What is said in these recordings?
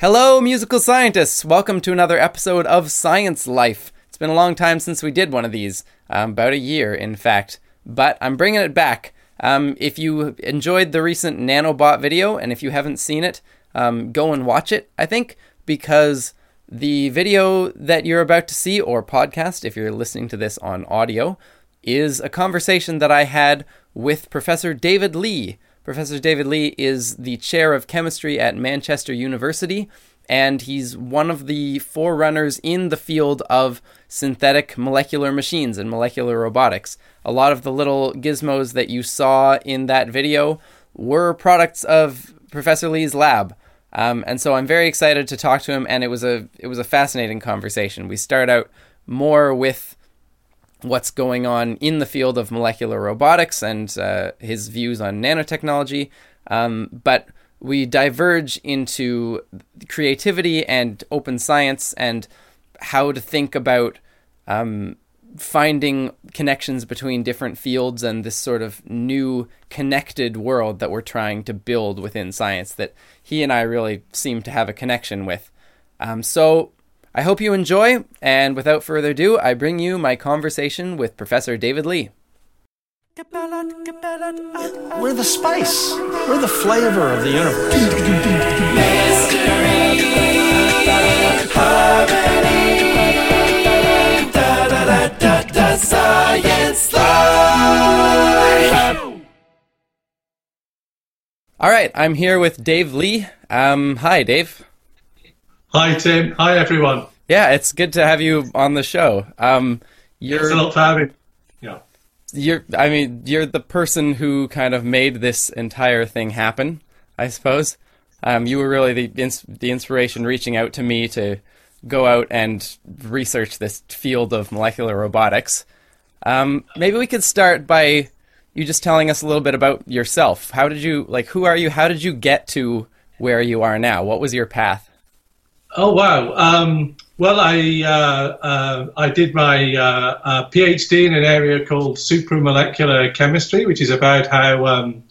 Hello, musical scientists! Welcome to another episode of Science Life. It's been a long time since we did one of these, um, about a year, in fact, but I'm bringing it back. Um, if you enjoyed the recent nanobot video, and if you haven't seen it, um, go and watch it, I think, because the video that you're about to see, or podcast, if you're listening to this on audio, is a conversation that I had with Professor David Leigh. Professor David Leigh is the chair of chemistry at Manchester University, and he's one of the forerunners in the field of synthetic molecular machines and molecular robotics. A lot of the little gizmos that you saw in that video were products of Professor Leigh's lab. Um, and so I'm very excited to talk to him, and it was a it was a fascinating conversation. We start out more with what's going on in the field of molecular robotics and uh, his views on nanotechnology, um, but we diverge into creativity and open science and how to think about um, finding connections between different fields and this sort of new connected world that we're trying to build within science that he and I really seem to have a connection with. Um, so I hope you enjoy, and without further ado, I bring you my conversation with Professor David Leigh. We're the spice. We're the flavor of the universe. Mystery, harmony, da da da da da, science life. All right, I'm here with Dave Leigh. Um, hi, Dave. Hi, Tim. Hi, everyone. Yeah, it's good to have you on the show. Um, you're Thanks a lot for having. Yeah. you're I mean you're the person who kind of made this entire thing happen, I suppose. Um, you were really the ins- the inspiration reaching out to me to go out and research this field of molecular robotics. Um, maybe we could start by you just telling us a little bit about yourself. How did you like? Who are you? How did you get to where you are now? What was your path? Oh wow. Um, well, I uh, uh, I did my uh, uh, PhD in an area called supramolecular chemistry, which is about how um,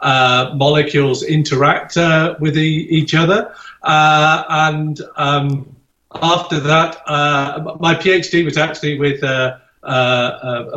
uh, molecules interact uh, with e- each other. And um, after that, my PhD was actually with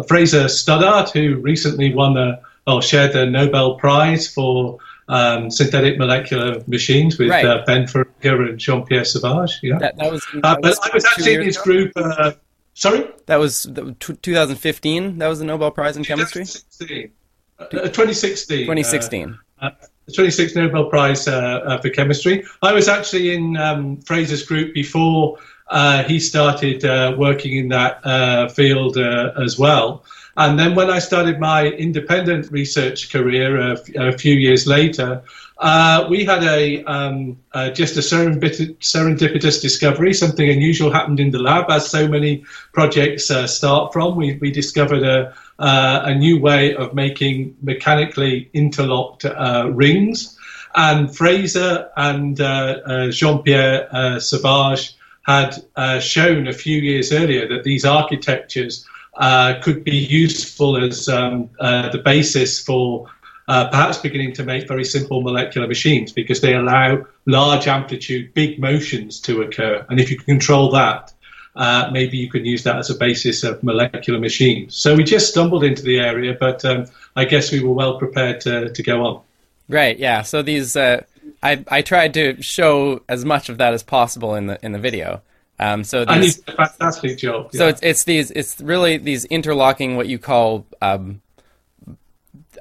Fraser Stoddart, who recently won the or shared the Nobel Prize for um, synthetic molecular machines with Right. uh, Ben Feringa and Jean-Pierre Sauvage. Yeah. That, that was. Uh, that but I was actually in ago? group. Uh, sorry, That was the, t- 2015. That was the Nobel Prize in chemistry. 2016. Uh, 2016. 2016. Uh, the 26th Nobel Prize uh, uh, for chemistry. I was actually in um, Fraser's group before uh, he started uh, working in that uh, field uh, as well. And then when I started my independent research career a, f- a few years later, uh, we had a um, uh, just a serendipitous, discovery. Something unusual happened in the lab, as so many projects uh, start from. We, we discovered a, uh, a new way of making mechanically interlocked uh, rings. And Fraser and uh, uh, Jean Pierre uh, Sauvage had uh, shown a few years earlier that these architectures uh, could be useful as um, uh, the basis for uh, perhaps beginning to make very simple molecular machines because they allow large amplitude, big motions to occur. And if you control that, uh, maybe you can use that as a basis of molecular machines. So we just stumbled into the area, but um, I guess we were well prepared to, to go on. Right. Yeah. So these, uh, I I tried to show as much of that as possible in the in the video. Um, so these, a fantastic job. so it's it's these it's really these interlocking what you call um,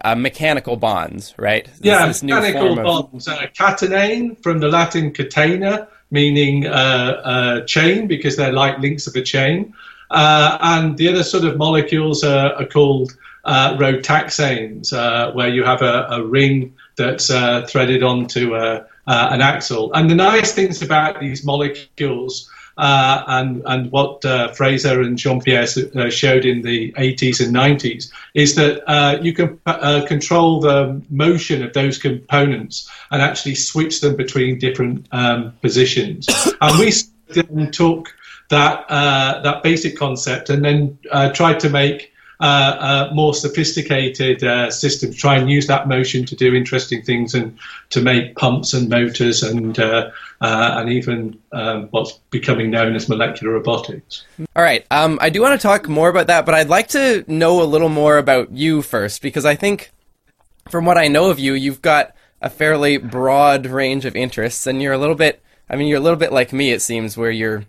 uh, mechanical bonds, right? Yeah, this new mechanical form of- bonds. Uh, catenane from the Latin catena, meaning uh, chain, because they're like links of a chain. Uh, and the other sort of molecules are, are called uh, rotaxanes, uh, where you have a, a ring that's uh, threaded onto an axle. And the nice things about these molecules uh, and and what uh, Fraser and Jean Pierre uh, showed in the 80s and 90s is that uh, you can uh, control the motion of those components and actually switch them between different um, positions. and we then took that uh, that basic concept and then uh, tried to make uh, uh, more sophisticated uh, systems try and use that motion to do interesting things and to make pumps and motors and uh, uh, and even um, what's becoming known as molecular robotics. All right. Um, I do want to talk more about that, but I'd like to know a little more about you first, because I think from what I know of you, you've got a fairly broad range of interests, and you're a little bit. I mean, you're a little bit like me, it seems, where your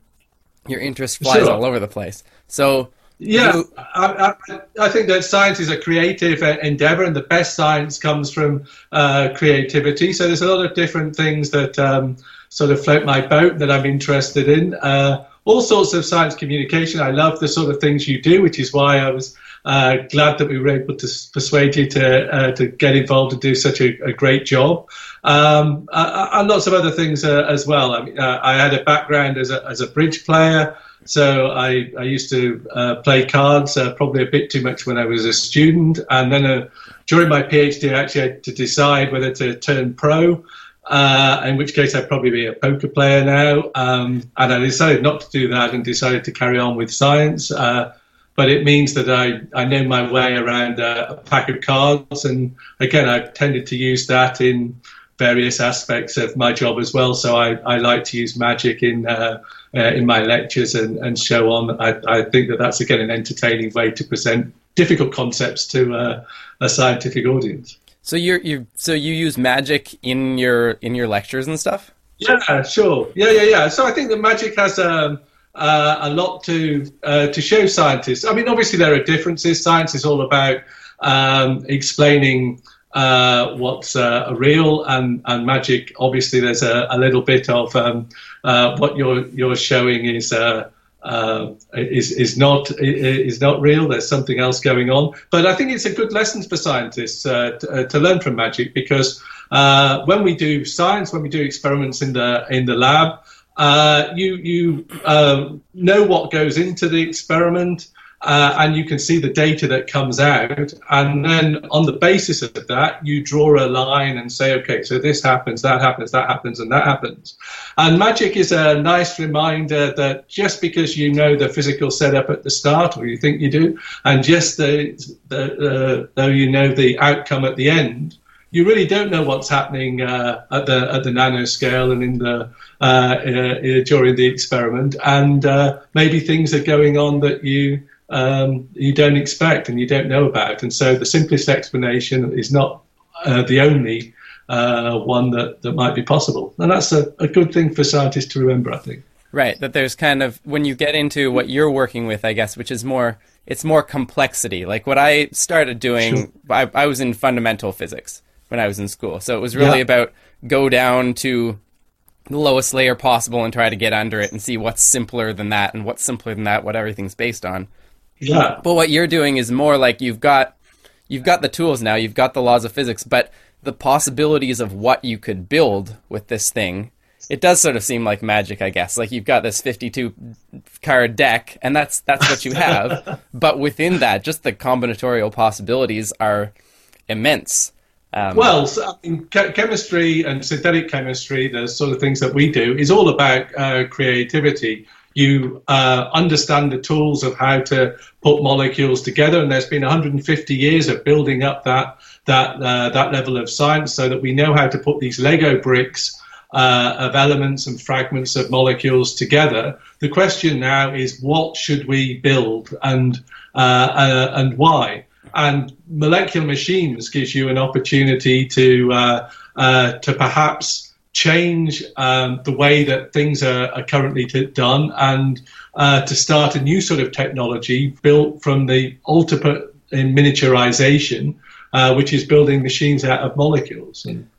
your interest flies Sure. all over the place. So Yeah, I, I, I think that science is a creative endeavor, and the best science comes from uh, creativity. So there's a lot of different things that um, sort of float my boat that I'm interested in. Uh, all sorts of science communication. I love the sort of things you do, which is why I was uh, glad that we were able to persuade you to uh, to get involved and do such a, a great job. Um, uh, and lots of other things uh, as well. I mean, uh, I had a background as a, as a bridge player. So I, I used to uh, play cards uh, probably a bit too much when I was a student, and then uh, during my PhD, I actually had to decide whether to turn pro. Uh, in which case, I'd probably be a poker player now. Um, and I decided not to do that and decided to carry on with science. Uh, but it means that I, I know my way around uh, a pack of cards. And again, I've tended to use that in various aspects of my job as well. So I, I like to use magic in uh, uh, in my lectures and, and show on. I, I think that that's again an entertaining way to present difficult concepts to uh, a scientific audience. so you're you so you use magic in your in your lectures and stuff. Yeah, sure. Yeah, yeah, yeah. So I think that magic has um, uh, a lot to uh, to show scientists. I mean, obviously there are differences. Science is all about um, explaining uh, what's uh, real, and, and magic. Obviously, there's a, a little bit of um, uh, what you're you're showing is. Uh, uh, is is not is not real. There's something else going on. But I think it's a good lesson for scientists uh, to, to learn from magic because when we do science, when we do experiments in the in the lab, you you know what goes into the experiment. Uh, and you can see the data that comes out, and then on the basis of that, you draw a line and say, okay, so this happens, that happens, that happens, and that happens. And magic is a nice reminder that just because you know the physical setup at the start, or you think you do, and just the, the, uh, though you know the outcome at the end, you really don't know what's happening uh, at the at the nanoscale and in the uh, uh, during the experiment, and uh, maybe things are going on that you um, you don't expect and you don't know about. And so the simplest explanation is not uh, the only uh, one that, that might be possible. And that's a, a good thing for scientists to remember, I think. Right, that there's kind of when you get into what you're working with, I guess, which is more it's more complexity. Like what I started doing, I, I was in fundamental physics when I was in school, so it was really Yeah. about go down to the lowest layer possible and try to get under it and see what's simpler than that and what's simpler than that, what everything's based on. Yeah. But what you're doing is more like you've got you've got the tools now, you've got the laws of physics, but the possibilities of what you could build with this thing, it does sort of seem like magic, I guess. Like you've got this 52 card deck and that's that's what you have, but within that, just the combinatorial possibilities are immense. Um, Well, so, I mean, che- chemistry and synthetic chemistry, the sort of things that we do, is all about uh, creativity. You uh, understand the tools of how to put molecules together, and there's been 150 years of building up that that uh, that level of science, so that we know how to put these Lego bricks uh, of elements and fragments of molecules together. The question now is, what should we build, and uh, uh, and why? and molecular machines gives you an opportunity to uh, to perhaps change um, the way that things are, are currently t- done and uh, to start a new sort of technology built from the ultimate in miniaturization, uh, which is building machines out of molecules. And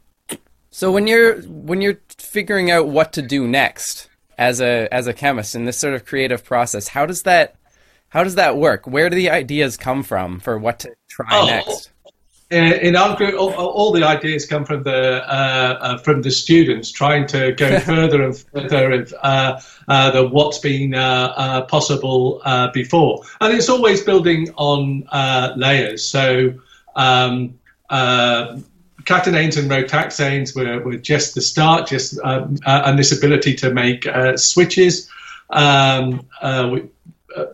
So when you're when you're figuring out what to do next as a as a chemist in this sort of creative process, how does that how does that work? Where do the ideas come from for what to try Oh. next? In in our group, all, all the ideas come from the uh, uh, from the students trying to go further and further of uh, uh, the what's been uh, uh, possible uh, before, and it's always building on uh, layers. So. Um, uh, catenanes and rotaxanes were, were just the start, just um, uh, and this ability to make uh, switches. Um, uh,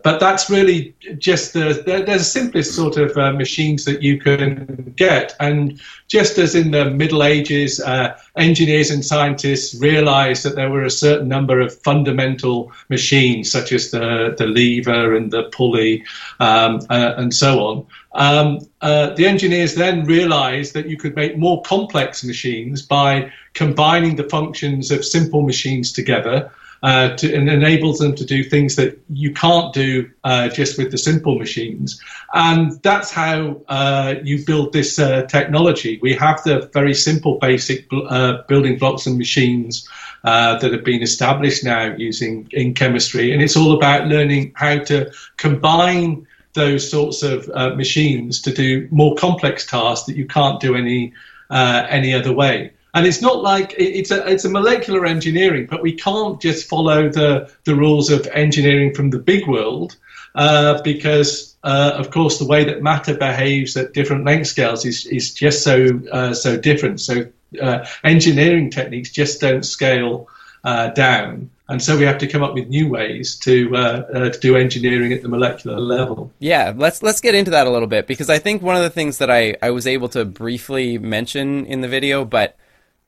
but that's really just the, the, the simplest sort of uh, machines that you can get. And just as in the Middle Ages, uh, engineers and scientists realized that there were a certain number of fundamental machines, such as the, the lever and the pulley um, uh, and so on. Um, uh, the engineers then realized that you could make more complex machines by combining the functions of simple machines together uh, to, and enables them to do things that you can't do uh, just with the simple machines. And that's how uh, you build this uh, technology. We have the very simple, basic uh, building blocks and machines that have been established now using in chemistry, and it's all about learning how to combine those sorts of machines to do more complex tasks that you can't do any any other way. And it's not like it's a it's a molecular engineering, but we can't just follow the the rules of engineering from the big world uh, because, uh, of course, the way that matter behaves at different length scales is is just so uh, so different. So uh, engineering techniques just don't scale uh, down. And so we have to come up with new ways to uh, uh, to do engineering at the molecular level. Yeah, let's let's get into that a little bit because I think one of the things that I, I was able to briefly mention in the video, but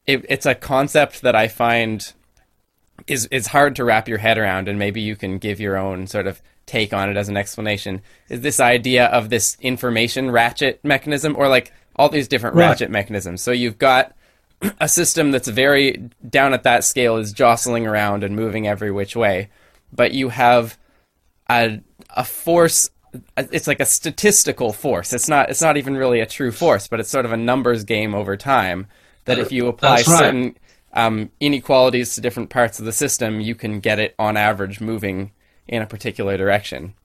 it, it's a concept that I find is is hard to wrap your head around, and maybe you can give your own sort of take on it as an explanation. Is this idea of this information ratchet mechanism, or like all these different right. ratchet mechanisms? So you've got a system that's very down at that scale is jostling around and moving every which way, but you have a a force it's like a statistical force. It's not it's not even really a true force, but it's sort of a numbers game over time that if you apply right. certain um, inequalities to different parts of the system, you can get it on average moving in a particular direction.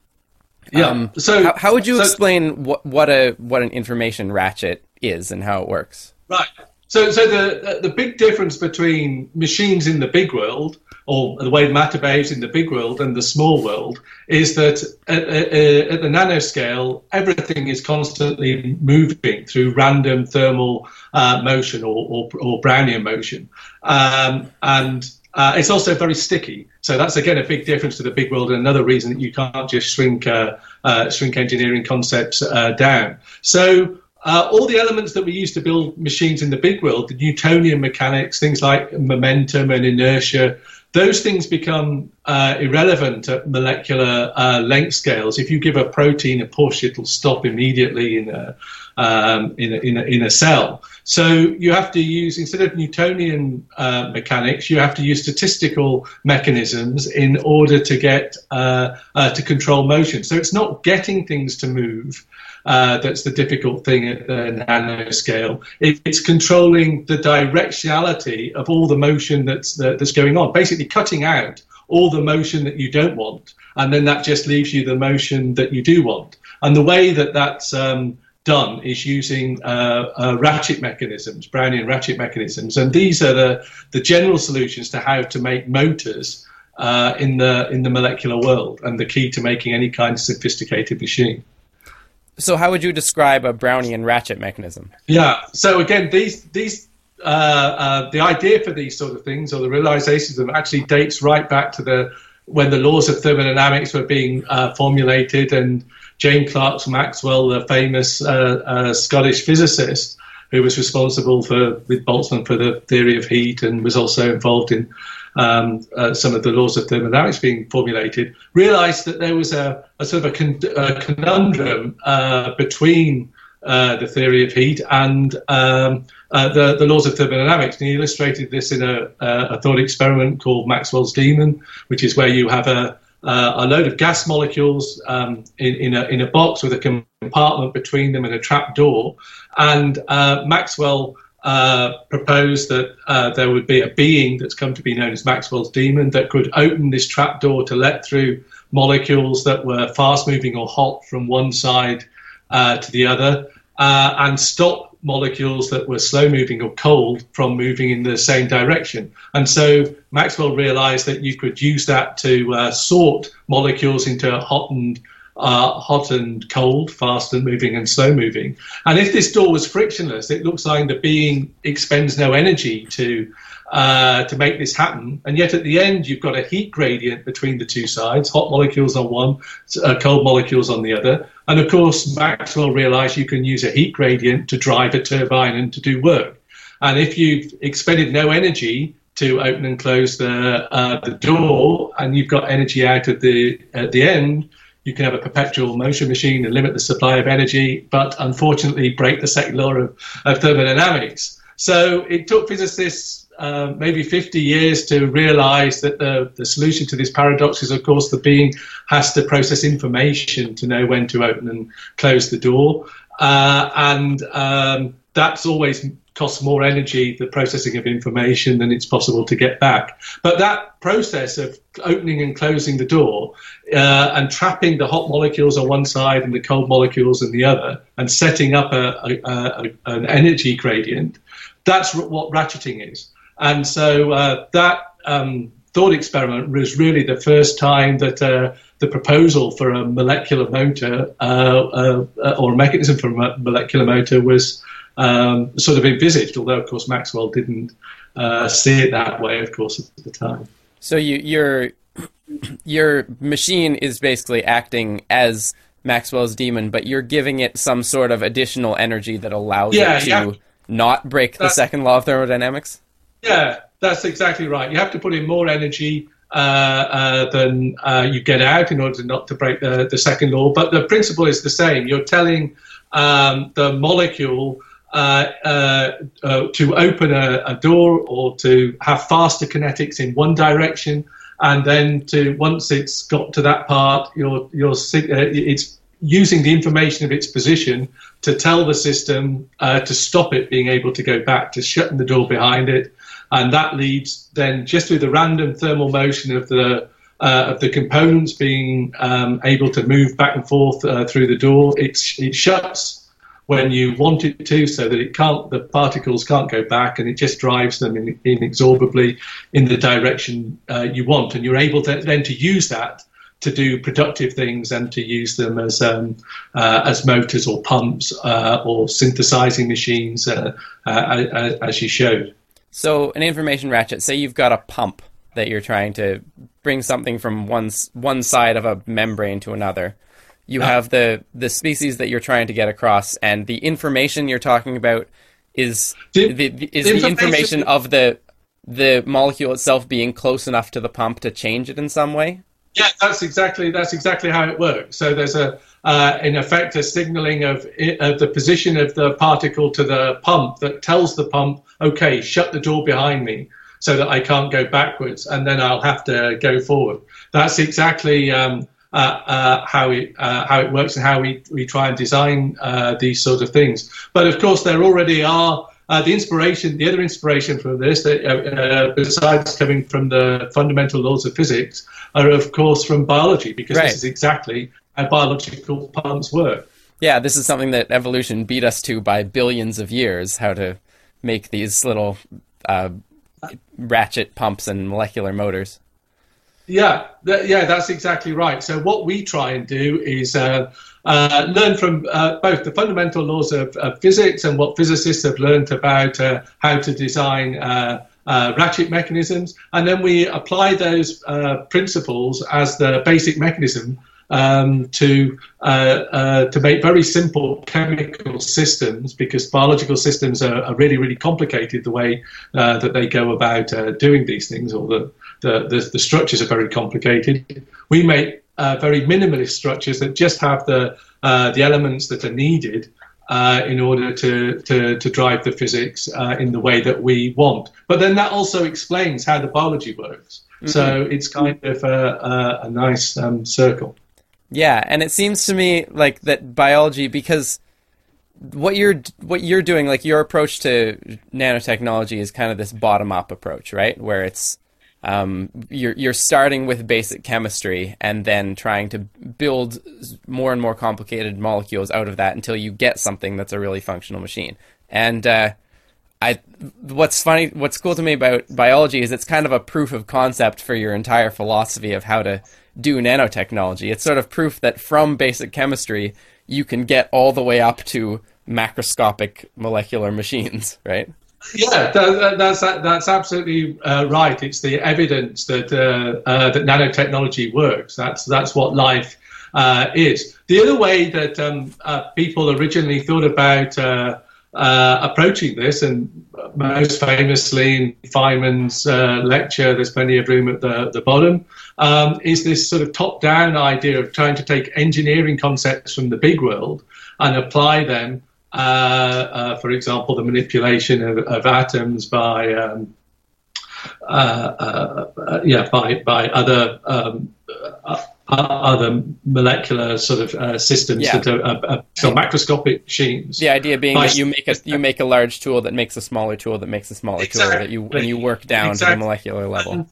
Yeah. Um, so how, how, would you so, explain what what a what an information ratchet is and how it works? Right. So so the the big difference between machines in the big world or the way matter behaves in the big world and the small world is that at, at, at the nanoscale, everything is constantly moving through random thermal uh, motion or, or, or, Brownian motion. Um, and uh, it's also very sticky. So that's again a big difference to the big world, and another reason that you can't just shrink uh, uh shrink engineering concepts uh, down. So uh, all the elements that we use to build machines in the big world, the Newtonian mechanics, things like momentum and inertia, those things become uh, irrelevant at molecular uh, length scales. If you give a protein a push, it'll stop immediately in a, um, in, a, in, a, in, a, cell. So you have to use, instead of Newtonian uh, mechanics, you have to use statistical mechanisms in order to get uh, uh, to control motion. So it's not getting things to move. Uh, that's the difficult thing at the nanoscale. It, it's controlling the directionality of all the motion that's that, that's going on. Basically, cutting out all the motion that you don't want, and then that just leaves you the motion that you do want. And the way that that's um, done is using uh, uh, ratchet mechanisms, Brownian ratchet mechanisms, and these are the the general solutions to how to make motors. Uh, in the in the molecular world, and the key to making any kind of sophisticated machine. So, how would you describe a Brownian ratchet mechanism? Yeah. So again, these these uh, uh, the idea for these sort of things, or the realization of them, actually dates right back to the when the laws of thermodynamics were being uh, formulated, and James Clerk Maxwell, the famous uh, uh, Scottish physicist, who was responsible for with Boltzmann for the theory of heat, and was also involved in um, uh, some of the laws of thermodynamics being formulated, realized that there was a, a sort of a, con- a conundrum uh, between uh, the theory of heat and um, uh, the, the laws of thermodynamics. And he illustrated this in a, a thought experiment called Maxwell's Demon, which is where you have a, a load of gas molecules um, in, in, a, in a box with a compartment between them and a trap door. And uh, Maxwell uh, proposed that uh, there would be a being that's come to be known as Maxwell's demon that could open this trap door to let through molecules that were fast moving or hot from one side uh, to the other uh, and stop molecules that were slow moving or cold from moving in the same direction. And so Maxwell realized that you could use that to uh, sort molecules into hot and uh, hot and cold, fast and moving and slow moving. And if this door was frictionless, it looks like the being expends no energy to uh, to make this happen. And yet at the end, you've got a heat gradient between the two sides, hot molecules on one, uh, cold molecules on the other. And of course, Maxwell realized you can use a heat gradient to drive a turbine and to do work. And if you've expended no energy to open and close the, uh, the door and you've got energy out at the, at the end, you can have a perpetual motion machine and limit the supply of energy, but unfortunately break the second law of, of thermodynamics. So it took physicists uh, maybe 50 years to realize that the, the solution to this paradox is, of course, the being has to process information to know when to open and close the door. Uh, and um, that's always costs more energy, the processing of information, than it's possible to get back. But that process of opening and closing the door uh, and trapping the hot molecules on one side and the cold molecules on the other, and setting up a, a, a, an energy gradient, that's what ratcheting is. And so uh, that um, thought experiment was really the first time that uh, the proposal for a molecular motor uh, uh, or a mechanism for a molecular motor was um, sort of envisaged, although, of course, Maxwell didn't uh, see it that way, of course, at the time. So you, your your machine is basically acting as Maxwell's demon, but you're giving it some sort of additional energy that allows yeah, it to yeah. not break the second law of thermodynamics. Yeah, that's exactly right. You have to put in more energy uh, uh, than uh, you get out in order not to break the, the second law. But the principle is the same. You're telling um, the molecule uh, uh, uh, to open a, a, door or to have faster kinetics in one direction, and then to once it's got to that part, you're, you're it's using the information of its position to tell the system to stop it being able to go back, to shutting the door behind it, and that leads then just through the random thermal motion of the uh, of the components being um, able to move back and forth uh, through the door. it shuts when you want it to, so that it can't, the particles can't go back, and it just drives them in, inexorably in the direction uh, you want, and you're able to, then to use that to do productive things and to use them as um, uh, as motors or pumps uh, or synthesizing machines, uh, as you showed. So, an information ratchet. Say you've got a pump that you're trying to bring something from one one side of a membrane to another you ah. have the the species that you're trying to get across, and the information you're talking about is the, the is the information, the information of the the molecule itself being close enough to the pump to change it in some way. Yeah, that's exactly that's exactly how it works. So there's a uh, in effect a signaling of, of the position of the particle to the pump that tells the pump, okay, shut the door behind me so that I can't go backwards, and then I'll have to go forward. That's exactly um, uh, uh, how it uh, how it works and how we, we try and design these sort of things. But of course, there already are. Uh, the inspiration, the other inspiration from this, uh, uh, besides coming from the fundamental laws of physics, are of course from biology, because right. this is exactly how biological pumps work. Yeah, this is something that evolution beat us to by billions of years. How to make these little ratchet pumps and molecular motors. Yeah, th- yeah, that's exactly right. So what we try and do is uh, uh, learn from uh, both the fundamental laws of, of, physics and what physicists have learned about uh, how to design uh, uh, ratchet mechanisms, and then we apply those principles as the basic mechanism um, to uh, uh, to make very simple chemical systems because biological systems are, are really really complicated the way uh, that they go about doing these things or the the, the, the structures are very complicated. We make uh, very minimalist structures that just have the uh, the elements that are needed uh, in order to, to, to drive the physics uh, in the way that we want. But then that also explains how the biology works. Mm-hmm. So it's kind of a, a, a nice um, circle. Yeah, and it seems to me like that biology because what you're what you're doing like your approach to nanotechnology is kind of this bottom up approach, right? Where it's um, you're you're starting with basic chemistry and then trying to build more and more complicated molecules out of that until you get something that's a really functional machine. And uh, I, what's funny, what's cool to me about biology is it's kind of a proof of concept for your entire philosophy of how to do nanotechnology. It's sort of proof that from basic chemistry you can get all the way up to macroscopic molecular machines, right? Yeah, that, that's that's absolutely uh, right. It's the evidence that uh, uh, that nanotechnology works. That's that's what life uh, is. The other way that um, uh, people originally thought about uh, approaching this, and most famously in Feynman's lecture, "There's plenty of room at the the bottom," um, is this sort of top-down idea of trying to take engineering concepts from the big world and apply them for example, the manipulation of, of atoms by um, uh, uh yeah by by other um, uh, other molecular sort of uh, systems yeah. that are, are, are macroscopic machines. The idea being by that you make a you make a large tool that makes a smaller tool that makes a smaller exactly. tool that you when you work down exactly. to the molecular level. And,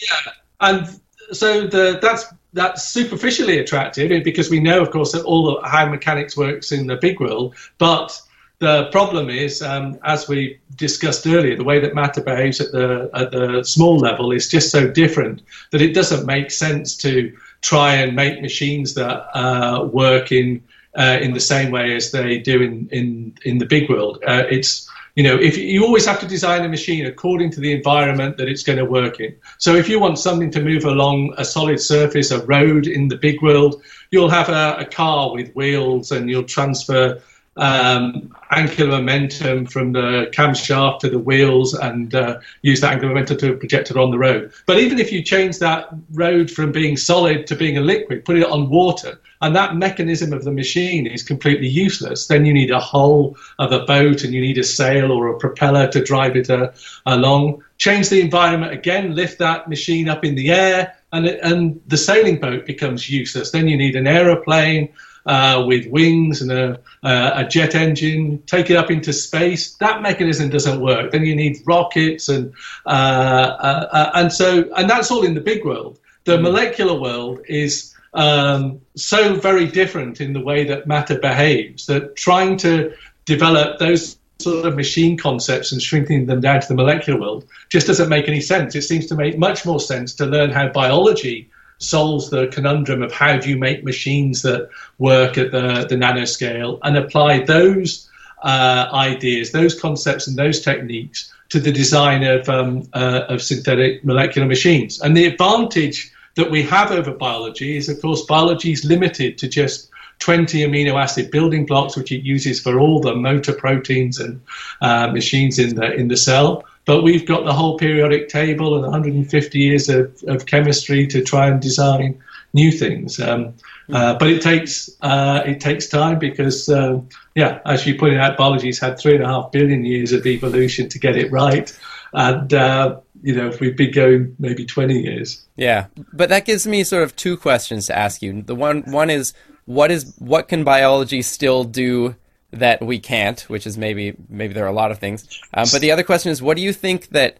yeah, and so the that's that's superficially attractive because we know, of course, that all the how mechanics works in the big world. But the problem is, um, as we discussed earlier, the way that matter behaves at the at the small level is just so different that it doesn't make sense to try and make machines that uh, work in uh, in the same way as they do in in in the big world. Uh, it's you know, if you always have to design a machine according to the environment that it's going to work in. So if you want something to move along a solid surface, a road in the big world, you'll have a, a car with wheels and you'll transfer um, angular momentum from the camshaft to the wheels and uh, use that angular momentum to project it on the road. But even if you change that road from being solid to being a liquid, put it on water, and that mechanism of the machine is completely useless, then you need a hull of a boat and you need a sail or a propeller to drive it uh, along. Change the environment again, lift that machine up in the air, and, it, and the sailing boat becomes useless. Then you need an aeroplane uh, with wings and a, uh, a, jet engine, take it up into space. That mechanism doesn't work. Then you need rockets and uh, uh, uh and so and that's all in the big world. The mm. molecular world is um, so very different in the way that matter behaves that trying to develop those sort of machine concepts and shrinking them down to the molecular world just doesn't make any sense. It seems to make much more sense to learn how biology solves the conundrum of how do you make machines that work at the, the nanoscale and apply those uh, ideas, those concepts, and those techniques to the design of, um, uh, of synthetic molecular machines. And the advantage that we have over biology is, of course, biology is limited to just 20 amino acid building blocks, which it uses for all the motor proteins and uh, machines in the in the cell. But we've got the whole periodic table and 150 years of, of chemistry to try and design new things. Um, uh, but it takes uh, it takes time because, uh, yeah, as you pointed out, biology's had three and a half billion years of evolution to get it right, and uh, you know if we've been going maybe 20 years. Yeah, but that gives me sort of two questions to ask you. The one one is what is what can biology still do that we can't, which is maybe maybe there are a lot of things. Um, but the other question is, what do you think that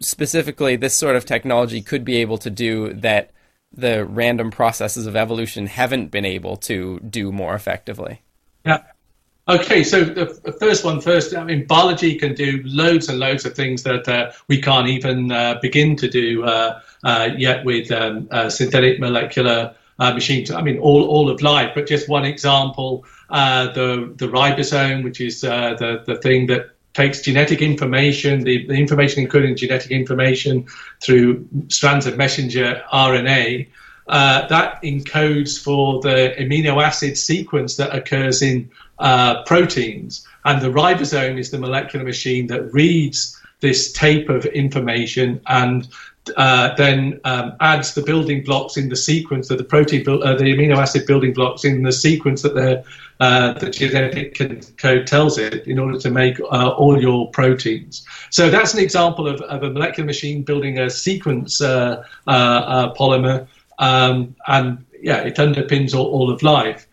specifically this sort of technology could be able to do that the random processes of evolution haven't been able to do more effectively? Yeah. Okay, so the first one first. I mean, biology can do loads and loads of things that uh, we can't even uh, begin to do uh, uh yet with um, uh, synthetic molecular uh, machines. I mean, all, all of life, but just one example the the ribosome, which is the the thing that takes genetic information, the, the information including genetic information through strands of messenger RNA. Uh, that encodes for the amino acid sequence that occurs in uh, proteins. And the ribosome is the molecular machine that reads this tape of information and uh, then um, adds the building blocks in the sequence of the protein, uh, the amino acid building blocks in the sequence that the, uh, the genetic code tells it in order to make uh, all your proteins. So that's an example of, of a molecular machine building a sequence uh, uh, polymer, um, and yeah, it underpins all, all of life.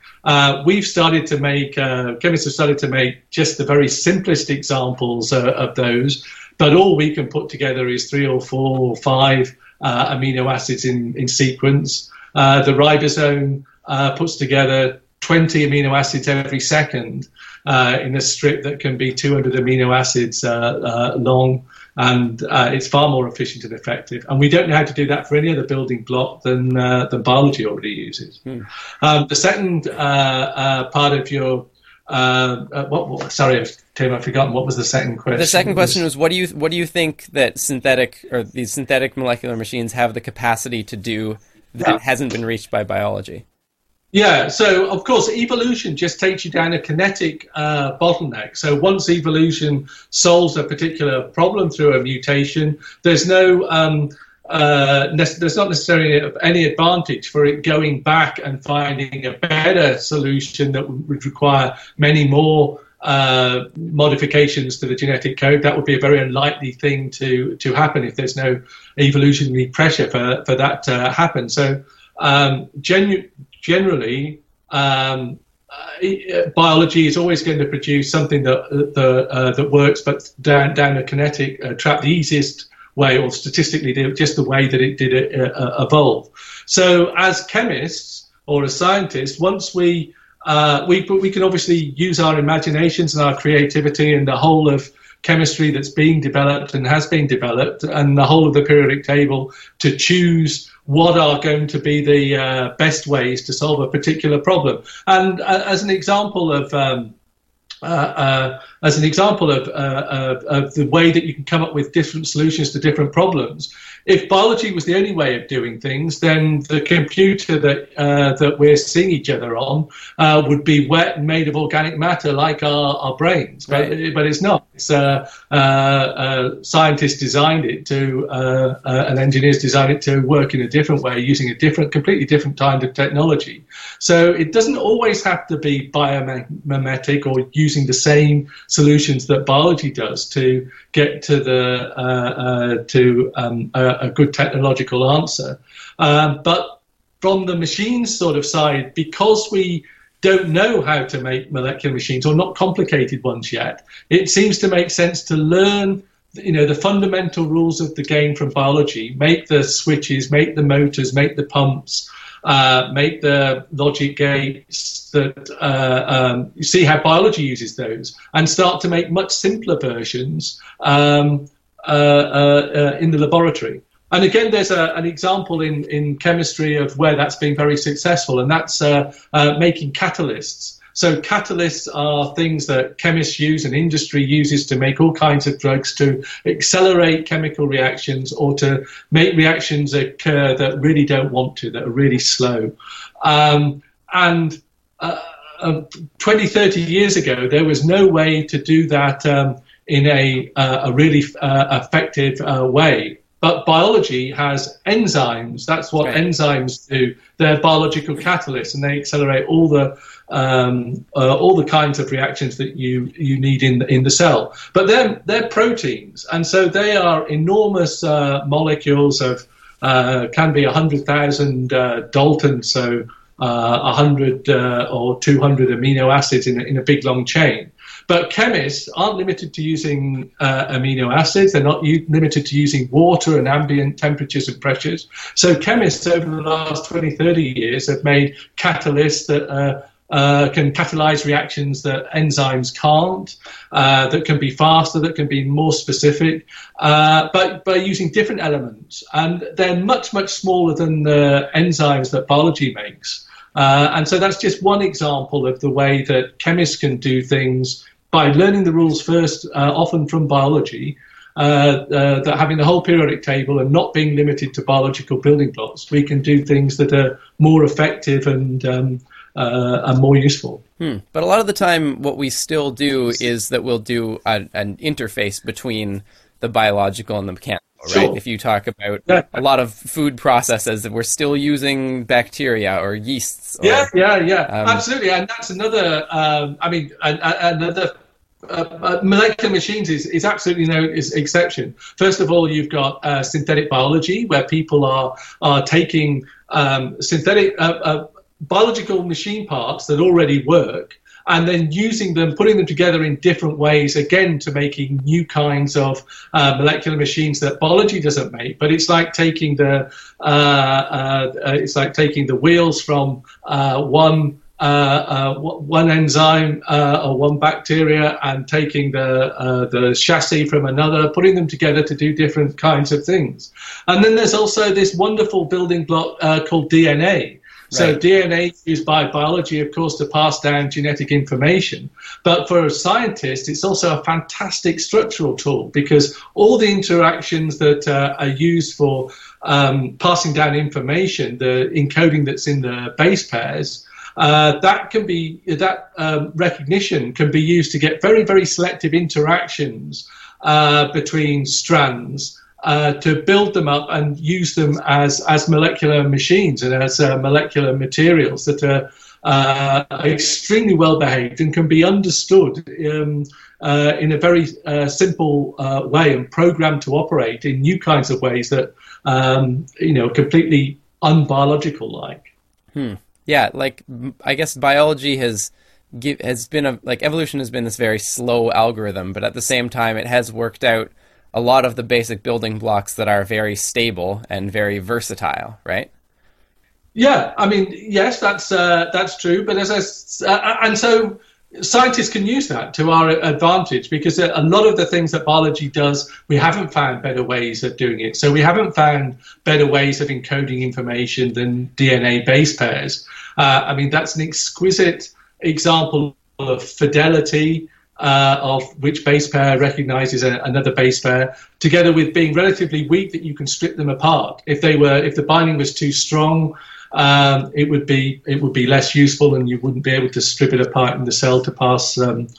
We've started to make, chemists have started to make just the very simplest examples of those but all we can put together is three or four or five uh, amino acids in, in sequence. Uh, the ribosome uh, puts together 20 amino acids every second uh, in a strip that can be 200 amino acids uh, uh, long. And it's far more efficient and effective. And we don't know how to do that for any other building block than, than biology already uses. Hmm. Um, the second part of your uh, uh, what, what, sorry, Tim, I've forgotten. What was the second question? The second question was, what do you what do you think that synthetic or these synthetic molecular machines have the capacity to do that Yeah. hasn't been reached by biology? Yeah, so of course, evolution just takes you down a kinetic uh, bottleneck. So once evolution solves a particular problem through a mutation, there's no um, uh, nec- there's not necessarily any advantage for it going back and finding a better solution that would would require many more uh, modifications to the genetic code. That would be a very unlikely thing to to happen if there's no evolutionary pressure for for that to happen. So um, genu- generally, um, uh, biology is always going to produce something that that, uh, that works, but down down a kinetic uh, the easiest way, or statistically, just the way that it did uh, uh, evolve. So, as chemists or as scientists, once we uh, we we can obviously use our imaginations and our creativity and the whole of chemistry that's being developed and has been developed and the whole of the periodic table to choose what are going to be the uh, best ways to solve a particular problem. And uh, as an example of um, uh, uh, as an example of, uh, of, of the way that you can come up with different solutions to different problems. If biology was the only way of doing things, then the computer that uh, that we're seeing each other on uh, would be wet and made of organic matter like our, our brains. But, Right. but it's not. It's uh, uh, uh, scientists designed it to, uh, uh, and engineers designed it to work in a different way, using a different, completely different kind of technology. So it doesn't always have to be biomimetic or using the same solutions that biology does to get to the uh, uh, to um, a, good technological answer. Um, but from the machines sort of side, because we don't know how to make molecular machines or not complicated ones yet, it seems to make sense to learn you know the fundamental rules of the game from biology make the switches make the motors make the pumps uh, make the logic gates that uh, um, you see how biology uses those and start to make much simpler versions um, uh, uh, uh, in the laboratory and again, there's a, an example in, in chemistry of where that's been very successful, and that's uh, uh, making catalysts. So, catalysts are things that chemists use and industry uses to make all kinds of drugs to accelerate chemical reactions or to make reactions occur that really don't want to, that are really slow. Um, and uh, uh, 20, 30 years ago, there was no way to do that um, in a, uh, a really uh, effective uh, way. But biology has enzymes. That's what Right. enzymes do. They're biological catalysts, and they accelerate all the um, uh, all the kinds of reactions that you you need in in the cell. But they're they're proteins, and so they are enormous uh, molecules of uh, can be hundred thousand uh, Daltons, so uh, hundred uh, or two hundred amino acids in a, in a big long chain. But chemists aren't limited to using uh, amino acids. They're not u- limited to using water and ambient temperatures and pressures. So chemists over the last 20, 30 years have made catalysts that uh, uh, can catalyze reactions that enzymes can't, uh, that can be faster, that can be more specific, uh, but by using different elements. And they're much, much smaller than the enzymes that biology makes. Uh, and so that's just one example of the way that chemists can do things by learning the rules first, uh, often from biology, uh, uh, that having the whole periodic table and not being limited to biological building blocks, we can do things that are more effective and um, uh, and more useful. But a lot of the time, what we still do is that we'll do a, an interface between the biological and the mechanical, right? Sure. If you talk about Yeah. a lot of food processes, that we're still using bacteria or yeasts. Or, Yeah, yeah, yeah, Um, absolutely. And that's another. Um, I mean, an- an- another. Uh, uh, molecular machines is, is absolutely no is exception. First of all, you've got uh, synthetic biology, where people are are taking um, synthetic uh, uh, biological machine parts that already work, and then using them, putting them together in different ways, again to making new kinds of uh, molecular machines that biology doesn't make. But it's like taking the uh, uh, uh, it's like taking the wheels from uh, one. Uh, uh, one enzyme uh, or one bacteria, and taking the uh, the chassis from another, putting them together to do different kinds of things. And then there's also this wonderful building block called DNA, So Right. DNA is used by biology, of course, to pass down genetic information. But for a scientist, it's also a fantastic structural tool because all the interactions that uh, are used for um, passing down information, the encoding that's in the base pairs, uh, that can be that um, recognition can be used to get very very selective interactions uh, between strands uh, to build them up and use them as as molecular machines and as uh, molecular materials that are uh, extremely well behaved and can be understood um, uh, in a very uh, simple way and programmed to operate in new kinds of ways that um, you know completely unbiological like. Yeah, like I guess biology has has been a like evolution has been this very slow algorithm, but at the same time, it has worked out a lot of the basic building blocks that are very stable and very versatile, right? Yeah, I mean, yes, that's uh, that's true. But as I, s- uh, and so scientists can use that to our advantage because a a lot of the things that biology does, we haven't found better ways of doing it. So we haven't found better ways of encoding information than DNA base pairs. Uh, I mean, that's an exquisite example of fidelity. Uh, of which base pair recognizes a, another base pair, together with being relatively weak that you can strip them apart. If they were, if the binding was too strong, um, it would be it would be less useful, and you wouldn't be able to strip it apart in the cell to pass um,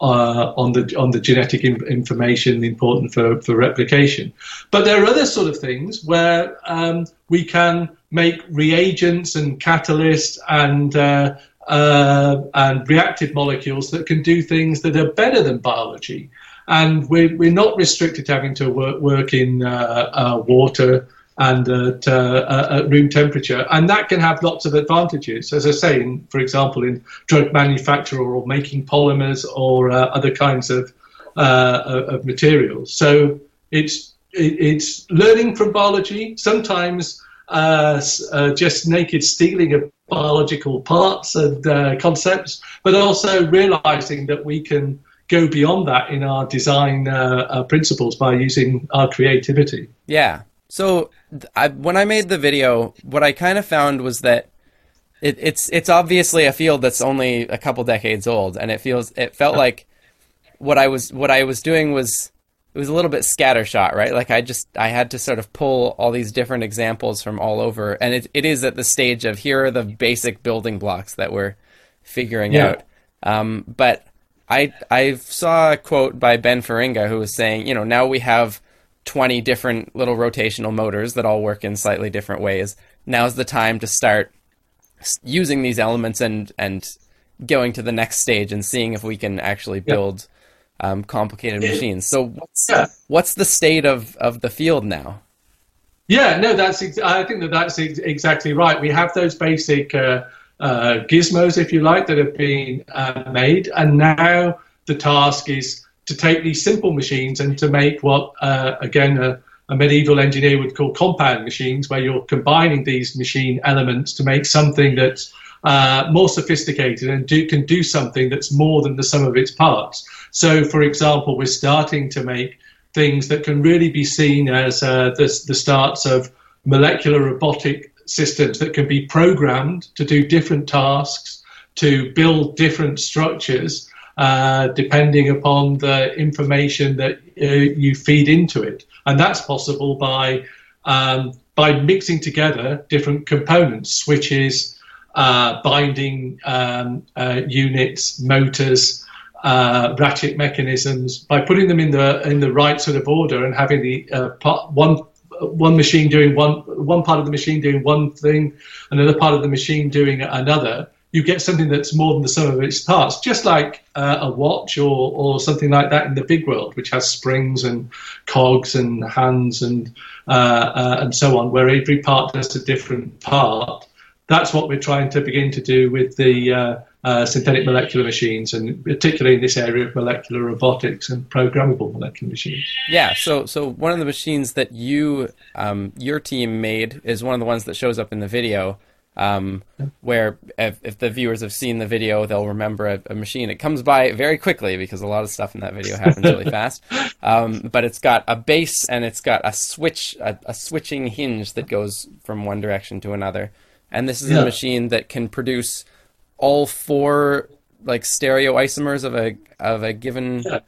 uh, on the on the genetic in, information important for, for replication. But there are other sort of things where um, we can make reagents and catalysts and uh, uh, and reactive molecules that can do things that are better than biology. And we're, we're not restricted to having to work, work in uh, uh, water and at, uh, at room temperature. And that can have lots of advantages. As I say, in, for example, in drug manufacture or making polymers or uh, other kinds of, uh, of materials. So it's, it's learning from biology, sometimes uh, uh, just naked stealing of biological parts and uh, concepts, but also realizing that we can go beyond that in our design uh, uh, principles by using our creativity. Yeah. So I, when I made the video, what I kind of found was that it, it's it's obviously a field that's only a couple decades old, and it feels it felt like what I was what I was doing was it was a little bit scattershot, right? Like I just I had to sort of pull all these different examples from all over, and it, it is at the stage of here are the basic building blocks that we're figuring Yeah. out. Um, but I I saw a quote by Ben Feringa who was saying, you know, now we have 20 different little rotational motors that all work in slightly different ways. Now's the time to start using these elements and and going to the next stage and seeing if we can actually build um, complicated machines. So what's Yeah. what's the state of of the field now? Yeah, no, that's. Ex- I think that that's ex- exactly right. We have those basic uh, uh, gizmos, if you like, that have been uh, made, and now the task is to take these simple machines and to make what, uh, again, a, a medieval engineer would call compound machines, where you're combining these machine elements to make something that's uh, more sophisticated and do, can do something that's more than the sum of its parts. So, for example, we're starting to make things that can really be seen as uh, the, the starts of molecular robotic systems that can be programmed to do different tasks, to build different structures, uh, depending upon the information that uh, you feed into it. And that's possible by um, by mixing together different components, switches, uh, binding um, uh, units, motors, uh, ratchet mechanisms. By putting them in the in the right sort of order and having the uh, part, one one machine doing one one part of the machine doing one thing, another part of the machine doing another. You get something that's more than the sum of its parts, just like uh, a watch or, or something like that in the big world, which has springs and cogs and hands and uh, and so on, where every part does a different part. That's what we're trying to begin to do with the uh, uh, synthetic molecular machines, and particularly in this area of molecular robotics and programmable molecular machines. Yeah, so so one of the machines that you um, your team made is one of the ones that shows up in the video. Um, where if, if the viewers have seen the video, they'll remember a, a machine. It comes by very quickly because a lot of stuff in that video happens really fast. Um, but it's got a base and it's got a switch, a, a switching hinge that goes from one direction to another. And this is Yeah. a machine that can produce all four like stereoisomers of a of a given Yeah.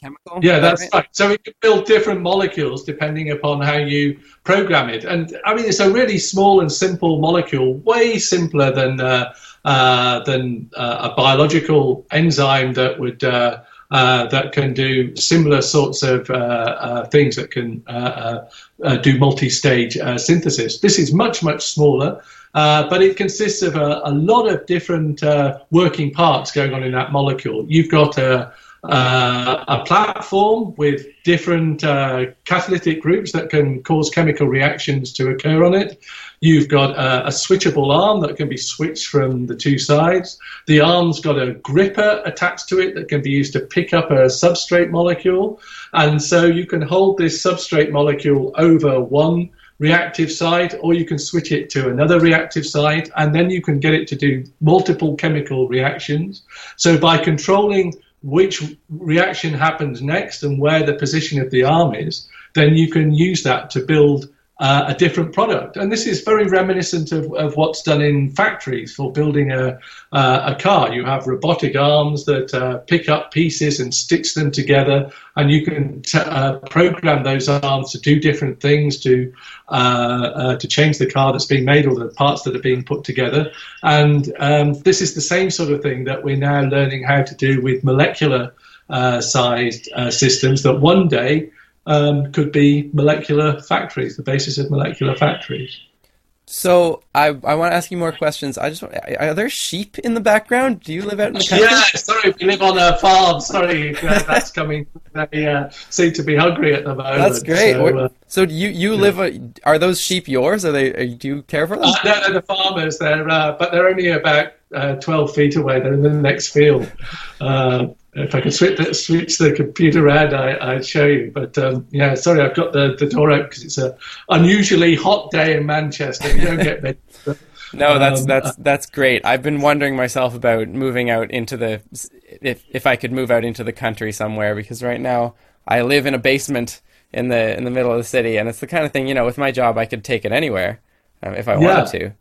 chemical. Yeah, that's right. So it can build different molecules depending upon how you program it. And I mean, it's a really small and simple molecule, way simpler than uh, uh, than uh, a biological enzyme that would uh, uh, that can do similar sorts of uh, things that can uh, uh, uh, do multi-stage uh, synthesis. This is much much smaller. Uh, but it consists of a, a lot of different uh, working parts going on in that molecule. You've got a, uh, a platform with different uh, catalytic groups that can cause chemical reactions to occur on it. You've got a, a switchable arm that can be switched from the two sides. The arm's got a gripper attached to it that can be used to pick up a substrate molecule. And so you can hold this substrate molecule over one reactive site, or you can switch it to another reactive site, and then you can get it to do multiple chemical reactions. So by controlling which reaction happens next and where the position of the arm is, then you can use that to build uh, a different product. And this is very reminiscent of, of what's done in factories for building a, uh, a car. You have robotic arms that uh, pick up pieces and stitch them together, and you can t- uh, program those arms to do different things to uh, uh, to change the car that's being made or the parts that are being put together. And um, this is the same sort of thing that we're now learning how to do with molecular sized systems that one day um, could be molecular factories, the basis of molecular factories. So I I want to ask you more questions. I just want, are there sheep in the background? Do you live out in the country? Yeah, sorry, we live on a farm. Sorry, uh, that's coming. They uh, seem to be hungry at the moment. That's great. So, uh, So, do you you live? A, are those sheep yours? Are they? Are, do you care for them? uh, no, no, the farmers. They're uh, but they're only about uh, twelve feet away. They're in the next field. If I could switch the, switch the computer around, I, I'd show you. But um, yeah, sorry, I've got the, the door open because it's an unusually hot day in Manchester. You don't get many. No, that's Um, that's that's great. I've been wondering myself about moving out into the if if I could move out into the country somewhere because right now I live in a basement in the in the middle of the city and it's the kind of thing you know with my job I could take it anywhere um, if I Yeah. wanted to.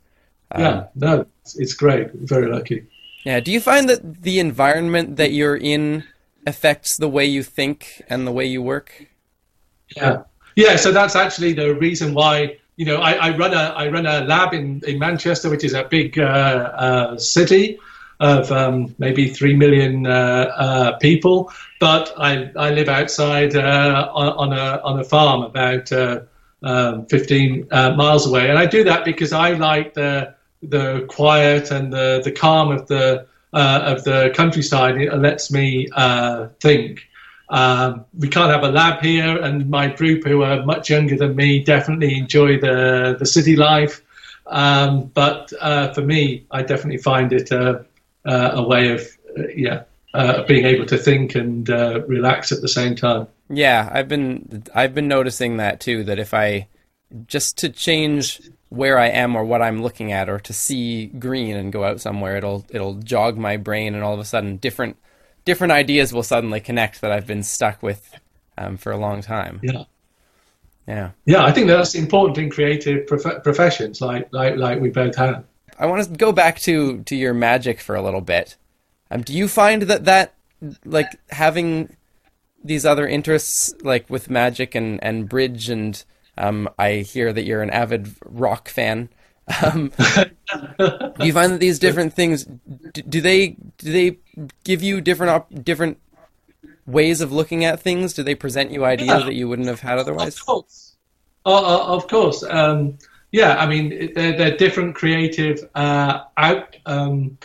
Um, yeah, no, it's, it's great. Very lucky. Yeah. Do you find that the environment that you're in affects the way you think and the way you work? Yeah, yeah. So that's actually the reason why you know I, I run a I run a lab in, in Manchester, which is a big uh, uh, city of um, maybe three million uh, uh, people, but I, I live outside uh, on, on a on a farm about uh, um, 15 uh, miles away, and I do that because I like the the quiet and the the calm of the uh, of the countryside. It lets me uh, think. Um, we can't have a lab here, and my group, who are much younger than me, definitely enjoy the the city life. Um, but uh, for me, I definitely find it uh, a way of yeah uh, being able to think and uh, relax at the same time. Yeah, I've been I've been noticing that too. That if I just to change where I am or what I'm looking at, or to see green and go out somewhere, it'll it'll jog my brain, and all of a sudden, different different ideas will suddenly connect that I've been stuck with um, for a long time. Yeah. Yeah. Yeah, I think that's important in creative prof- professions, like like like we both have. I want to go back to to your magic for a little bit. Um, do you find that that like having these other interests, like with magic and and bridge, and um, I hear that you're an avid rock fan. Um, do you find that these different things do, do they do they give you different op- different ways of looking at things? Do they present you ideas Yeah. that you wouldn't have had otherwise? Of course. Uh, of course. Um, yeah, I mean, they're, they're different creative uh, out, um,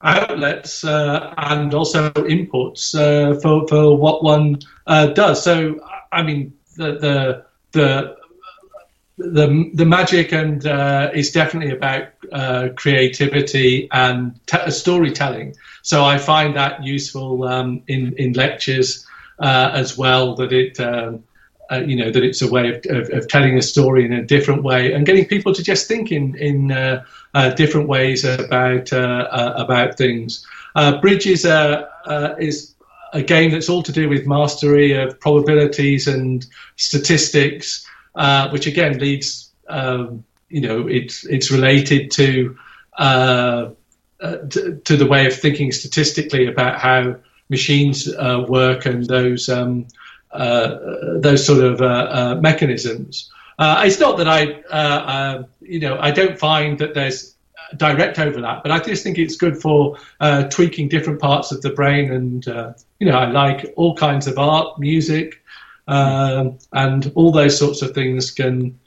outlets uh, and also inputs uh, for, for what one uh, does. So, I mean, the the the the, the magic and uh, is definitely about uh, creativity and t- storytelling. So I find that useful um, in in lectures uh, as well. That it um, uh, you know that it's a way of, of, of telling a story in a different way and getting people to just think in in uh, uh, different ways about about things. Uh, Bridge is a game that's all to do with mastery of probabilities and statistics, uh, which again leads um, you know, it's it's related to, uh, uh, to to the way of thinking statistically about how machines uh, work and those um, uh, those sort of uh, mechanisms. it's not that I, you know, I don't find that there's direct overlap, but I just think it's good for tweaking different parts of the brain. And you know, I like all kinds of art, music, um, and all those sorts of things can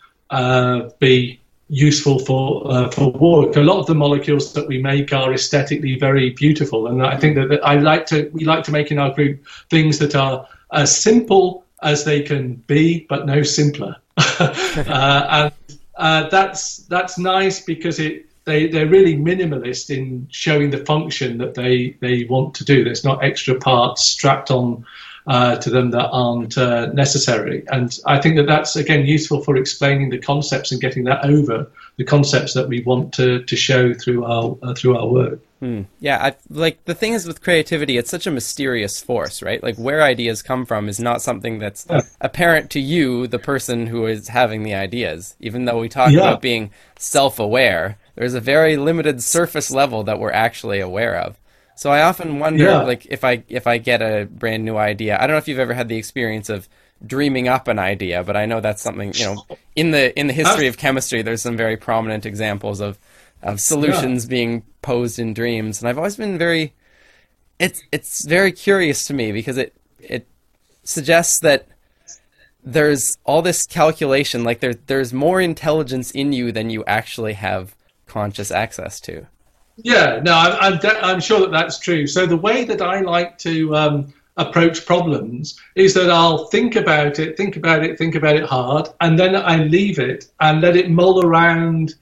be useful for uh, for work. A lot of the molecules that we make are aesthetically very beautiful, and I think that, that, I like to we like to make in our group things that are as simple as they can be, but no simpler. uh, and uh, that's that's nice because it they they're really minimalist in showing the function that they they want to do. There's not extra parts strapped on uh, to them that aren't uh, necessary. And I think that that's again useful for explaining the concepts and getting that over the concepts that we want to, to show through our uh, through our work. Hmm. Yeah, I, like the thing is with creativity, it's such a mysterious force, right? Like where ideas come from is not something that's yeah. apparent to you, the person who is having the ideas. Even though we talk yeah. about being self-aware, there's a very limited surface level that we're actually aware of. So I often wonder, yeah. like, if I if I get a brand new idea. I don't know if you've ever had the experience of dreaming up an idea, but I know that's something you know in the in the history of chemistry. There's some very prominent examples of of solutions yeah. being posed in dreams, and I've always been very it's it's very curious to me because it it suggests that there's all this calculation, like there there's more intelligence in you than you actually have conscious access to. Yeah, no, I'm, I'm, de- I'm, sure that that's true. So the way that I like to um, approach problems is that I'll think about it, think about it, think about it hard, and then I leave it and let it mull around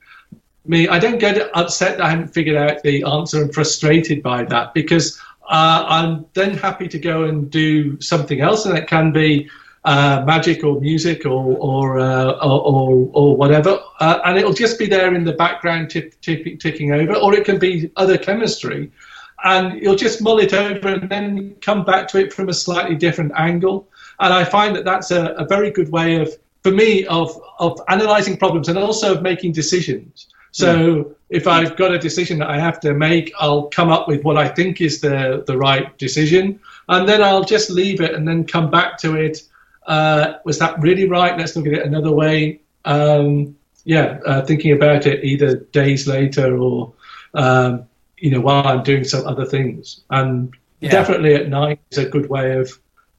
me. I don't get upset that I haven't figured out the answer and frustrated by that because uh, I'm then happy to go and do something else, and it can be uh, magic or music or or uh, or, or, whatever, uh, and it'll just be there in the background, tip, tip, ticking over, or it can be other chemistry, and you'll just mull it over and then come back to it from a slightly different angle. And I find that that's a, a very good way of, for me, of of analysing problems and also of making decisions. So yeah. if I've got a decision that I have to make, I'll come up with what I think is the the right decision, and then I'll just leave it and then come back to it uh, was that really right? Let's look at it another way. Um, yeah, uh, thinking about it either days later or um, you know while I'm doing some other things, and yeah. definitely at night is a good way of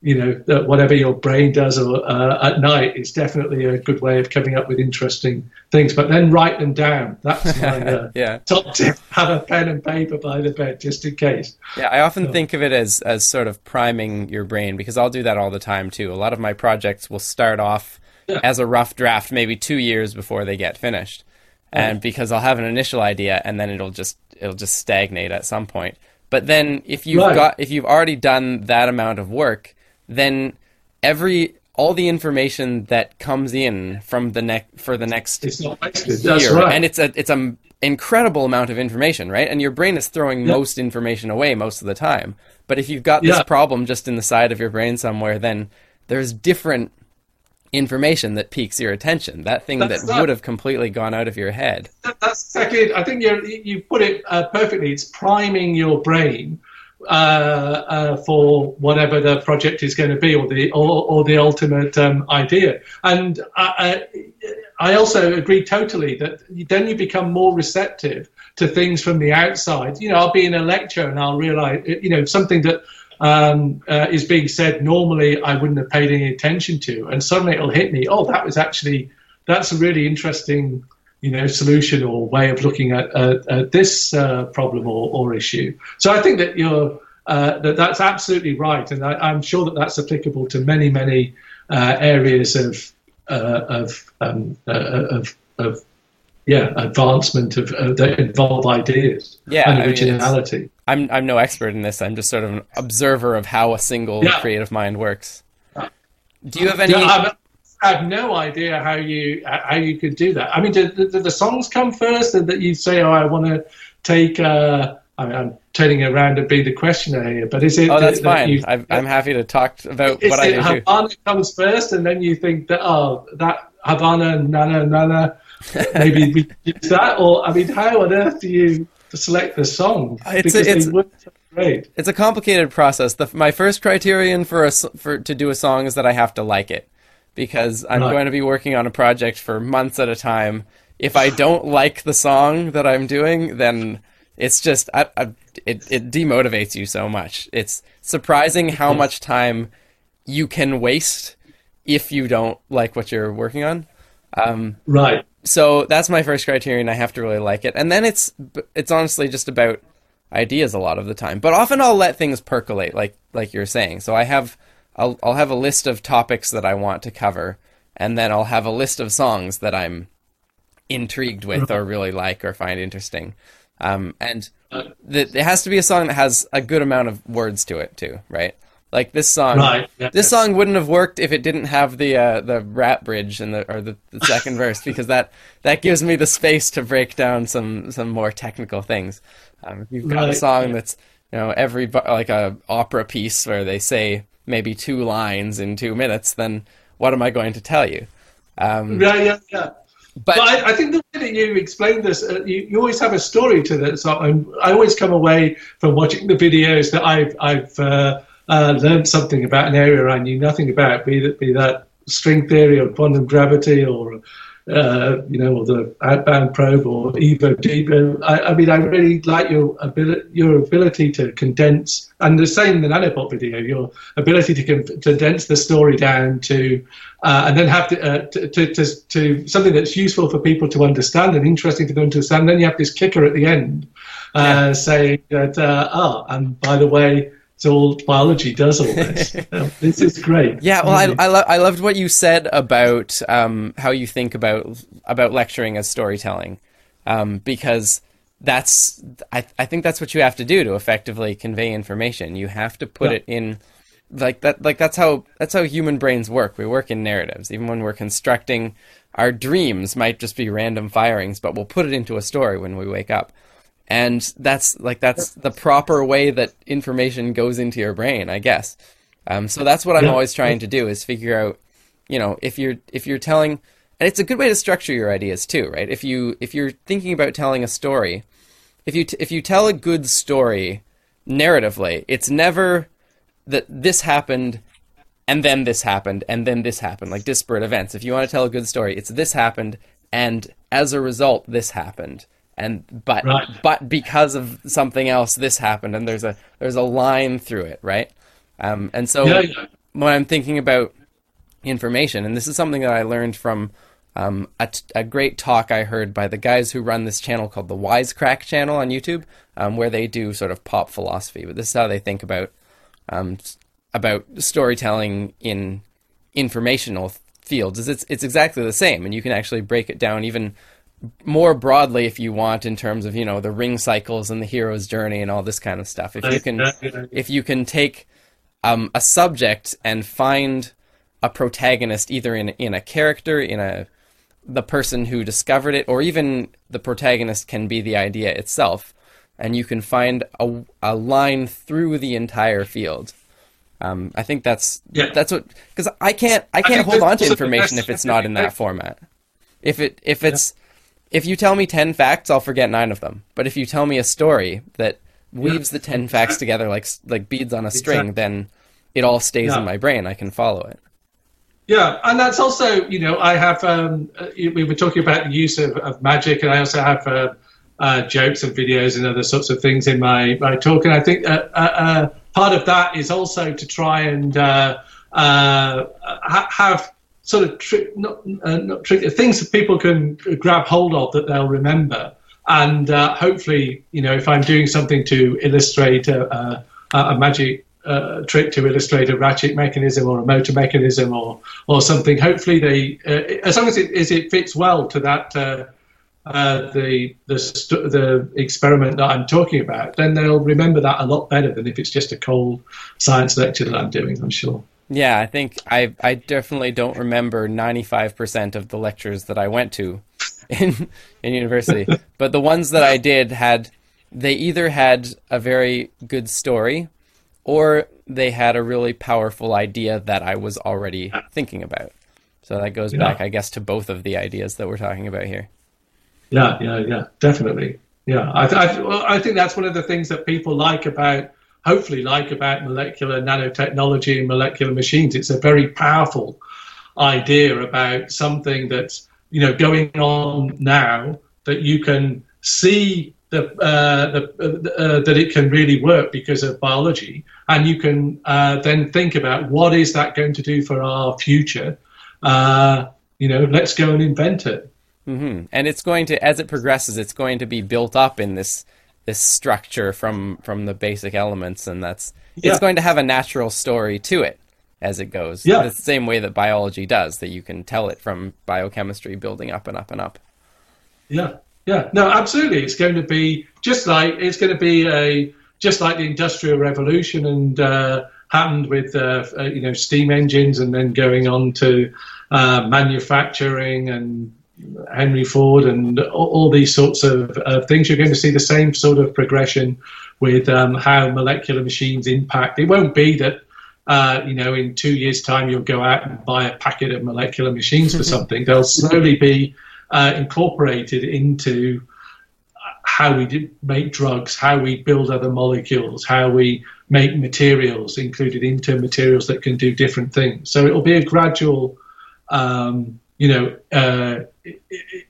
you know, whatever your brain does or, uh, at night is definitely a good way of coming up with interesting things. But then write them down. That's my uh, yeah. top tip. Have a pen and paper by the bed just in case. Yeah, I often so. think of it as, as sort of priming your brain because I'll do that all the time too. A lot of my projects will start off yeah. as a rough draft maybe two years before they get finished. And because I'll have an initial idea and then it'll just it'll just stagnate at some point. But then if you've right. got if you've already done that amount of work, then every all the information that comes in from the next for the next it's not right. and it's a it's an incredible amount of information, right? And your brain is throwing most information away most of the time. But if you've got this problem just in the side of your brain somewhere, then there's different information that piques your attention. That thing that's that, that would have completely gone out of your head. That, that's exactly. I think you you put it uh, perfectly. It's priming your brain uh, uh, for whatever the project is going to be or the or, or the ultimate um, idea. And I, I also agree totally that then you become more receptive to things from the outside. You know, I'll be in a lecture and I'll realize, you know, something that um, uh, is being said normally I wouldn't have paid any attention to, and suddenly it'll hit me. Oh, that was actually that's a really interesting you know, solution or way of looking at, at this uh, problem or, or, issue. So I think that you're uh, that that's absolutely right, and I, am sure that that's applicable to many many uh, areas of uh, of, um, uh, of of yeah advancement of that involve ideas yeah, and originality. I mean, I'm I'm no expert in this. I'm just sort of an observer of how a single yeah. creative mind works. Do you have any? Yeah, have no idea how you how you could do that. I mean, did, did the songs come first, and that you say, "Oh, I want to take"? Uh, I mean, I'm turning around and be the questioner here, but is it? Oh, that's that- that fine. you- I'm, happy to talk about what I do too. Havana comes first, and then you think that oh, that Havana, Nana, Nana, maybe we use that, or I mean, how on earth do you select the song? It's a- because it's- they so great. It's a complicated process. The, my first criterion for a for to do a song is that I have to like it, because I'm Right. going to be working on a project for months at a time. If I don't like the song that I'm doing, then it's just I, I, it it demotivates you so much. It's surprising how much time you can waste if you don't like what you're working on. Um, Right. so that's my first criterion. I have to really like it, and then it's it's honestly just about ideas a lot of the time. But often I'll let things percolate, like like you're saying. So I have I'll I'll have a list of topics that I want to cover, and then I'll have a list of songs that I'm intrigued with or really like or find interesting. Um, and th- it has to be a song that has a good amount of words to it too, right? Like this song, Right, yeah. this song wouldn't have worked if it didn't have the uh, the rap bridge and the or the, the second verse because that that gives me the space to break down some some more technical things. Um, if you've got a song that's you know every like a opera piece where they say maybe two lines in two minutes, then what am I going to tell you? Um, Yeah, yeah, yeah. but But I, I think the way that you explain this, uh, you, you always have a story to this. So I'm, I always come away from watching the videos that I've I've uh, uh, learned something about an area I knew nothing about, be that be that string theory or quantum gravity or uh, you know or the outbound probe or Evo Devo. Uh, I, I mean, I really like your ability your ability to condense, and the same in the nanobot video, your ability to con- condense the story down to uh, and then have to, uh, to, to, to, to something that's useful for people to understand and interesting for them to understand. Then you have this kicker at the end uh, saying that, uh, oh, and by the way, all biology does all this. Um, this is great. Yeah, well, I I, lo- I loved what you said about um, how you think about about lecturing as storytelling, um, because that's I I think that's what you have to do to effectively convey information. You have to put Yeah. it in like that like that's how that's how human brains work. We work in narratives. Even when we're constructing our dreams might just be random firings, but we'll put it into a story when we wake up. And that's like that's the proper way that information goes into your brain, I guess. Um, so that's what I'm Yeah. always trying to do is figure out, you know, if you're if you're telling, and it's a good way to structure your ideas too, right? If you if you're thinking about telling a story, if you t- if you tell a good story narratively, it's never that this happened and then this happened and then this happened like disparate events. If you want to tell a good story, it's this happened and as a result this happened and but Right. but because of something else this happened and there's a there's a line through it, right? Um, and so Yeah, yeah. when I'm thinking about information, and this is something that I learned from um, a, t- a great talk I heard by the guys who run this channel called the Wisecrack channel on YouTube, um, where they do sort of pop philosophy. But this is how they think about um, about storytelling in informational fields. Is it's it's exactly the same, and you can actually break it down even more broadly if you want in terms of you know the ring cycles and the hero's journey and all this kind of stuff. If you can Yeah, yeah, yeah. if you can take um, a subject and find a protagonist either in in a character in a the person who discovered it or even the protagonist can be the idea itself and you can find a, a line through the entire field um, I think that's Yeah. that's what because I can't I can't think hold on to information if it's not in that format. If it if it's if you tell me ten facts, I'll forget nine of them. But if you tell me a story that weaves the ten facts together like like beads on a string, Exactly. then it all stays Yeah. in my brain. I can follow it. Yeah, and that's also, you know, I have, um, uh, we were talking about the use of, of magic, and I also have uh, uh, jokes and videos and other sorts of things in my, my talk. And I think uh, uh, uh, part of that is also to try and uh, uh, ha- have sort of trick, not, uh, not things that people can grab hold of that they'll remember. And uh, hopefully, you know, if I'm doing something to illustrate a, a, a magic uh, trick to illustrate a ratchet mechanism or a motor mechanism or or something. Hopefully, they uh, as long as it as it fits well to that uh, uh, the the st- the experiment that I'm talking about, then they'll remember that a lot better than if it's just a cold science lecture that I'm doing. I'm sure. Yeah, I think I I definitely don't remember ninety five percent of the lectures that I went to in in university, but the ones that I did had they either had a very good story or they had a really powerful idea that I was already thinking about. So that goes Yeah. back, I guess, to both of the ideas that we're talking about here. Yeah, yeah, yeah, definitely. Yeah, I, th- I, th- well, I think that's one of the things that people like about, hopefully, like about molecular nanotechnology and molecular machines. It's a very powerful idea about something that's you know going on now that you can see the, uh, the uh, that it can really work because of biology, and you can uh, then think about what is that going to do for our future. Uh, you know, let's go and invent it. hmm And it's going to, as it progresses, it's going to be built up in this this structure from from the basic elements, and that's Yeah. it's going to have a natural story to it as it goes. Yeah. the same way that biology does. That you can tell it from biochemistry building up and up and up. Yeah, yeah, no, absolutely. It's going to be just like it's going to be a just like the industrial revolution and uh, happened with uh, uh, you know steam engines and then going on to uh, manufacturing and Henry Ford and all, all these sorts of uh, things. You're going to see the same sort of progression with um, how molecular machines impact. It won't be that. Uh, you know, in two years' time, you'll go out and buy a packet of molecular machines for something. They'll slowly be uh, incorporated into how we do make drugs, how we build other molecules, how we make materials, included into materials that can do different things. So it'll be a gradual, um, you know, uh,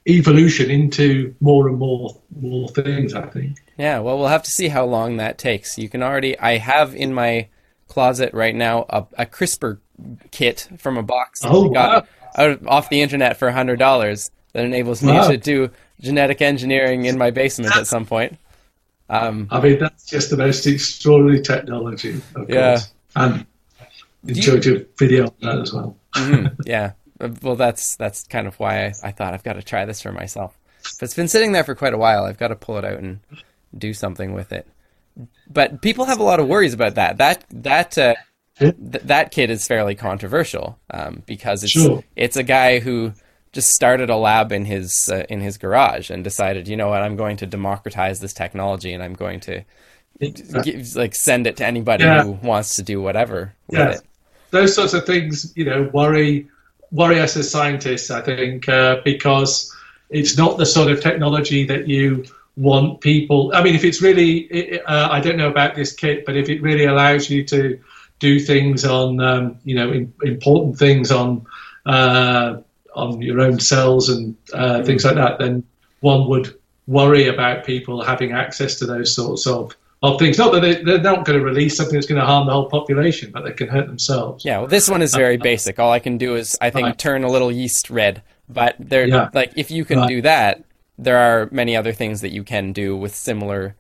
evolution into more and more more things. I think. Yeah, well, we'll have to see how long that takes. You can already, I have in my closet right now a, a CRISPR kit from a box that Oh, I got wow. out of, off the internet for hundred dollars that enables me Wow. to do genetic engineering in my basement at some point. Um, I mean, that's just the most extraordinary technology. Of Yeah. course. and enjoyed your video on that as well. yeah, Uh, well, that's that's kind of why I, I thought I've got to try this for myself. But it's been sitting there for quite a while. I've got to pull it out and do something with it. But people have a lot of worries about that. That that uh, th- that kid is fairly controversial um, because it's Sure. it's a guy who just started a lab in his uh, in his garage and decided, you know what, I'm going to democratize this technology and I'm going to give, like send it to anybody Yeah. who wants to do whatever with Yeah. it. those sorts of things, you know, worry worry us as scientists. I think uh, because it's not the sort of technology that you want people. I mean, if it's really, uh, I don't know about this kit, but if it really allows you to do things on, um, you know, in, important things on uh, on your own cells and uh, things like that, then one would worry about people having access to those sorts of of things. Not that they, they're not going to release something that's going to harm the whole population, but they can hurt themselves. Yeah, well, this one is very basic. All I can do is, I think, Right. turn a little yeast red. But there, Yeah. like, if you can Right. do that, there are many other things that you can do with similar,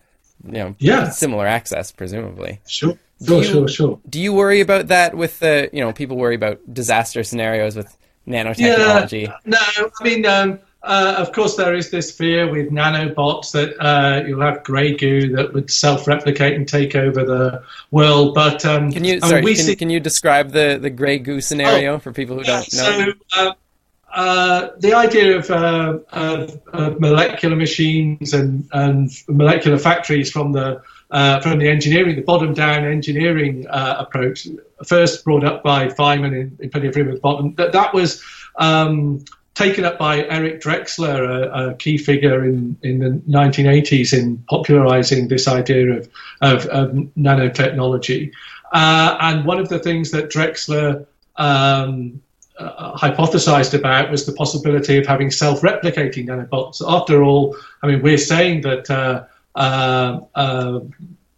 you know, Yeah. similar access, presumably. Sure, sure, you- sure, sure. Do you worry about that with the, you know, people worry about disaster scenarios with nanotechnology? Yeah, No, I mean, um, uh, of course, there is this fear with nanobots that uh, you'll have grey goo that would self-replicate and take over the world. But um, Can you, I mean, sorry, can, see, can you describe the, the gray goo scenario for people who yeah, don't know? so uh, uh, the idea of, uh, of, of molecular machines and, and molecular factories from the uh, from the engineering, the bottom-down engineering uh, approach, first brought up by Feynman in, in Plenty of Room at the Bottom, that that was um, taken up by Eric Drexler, a, a key figure in, in the 1980s in popularizing this idea of, of, of nanotechnology. Uh, and one of the things that Drexler um, uh, hypothesized about was the possibility of having self-replicating nanobots. After all, I mean, we're saying that uh, uh, uh,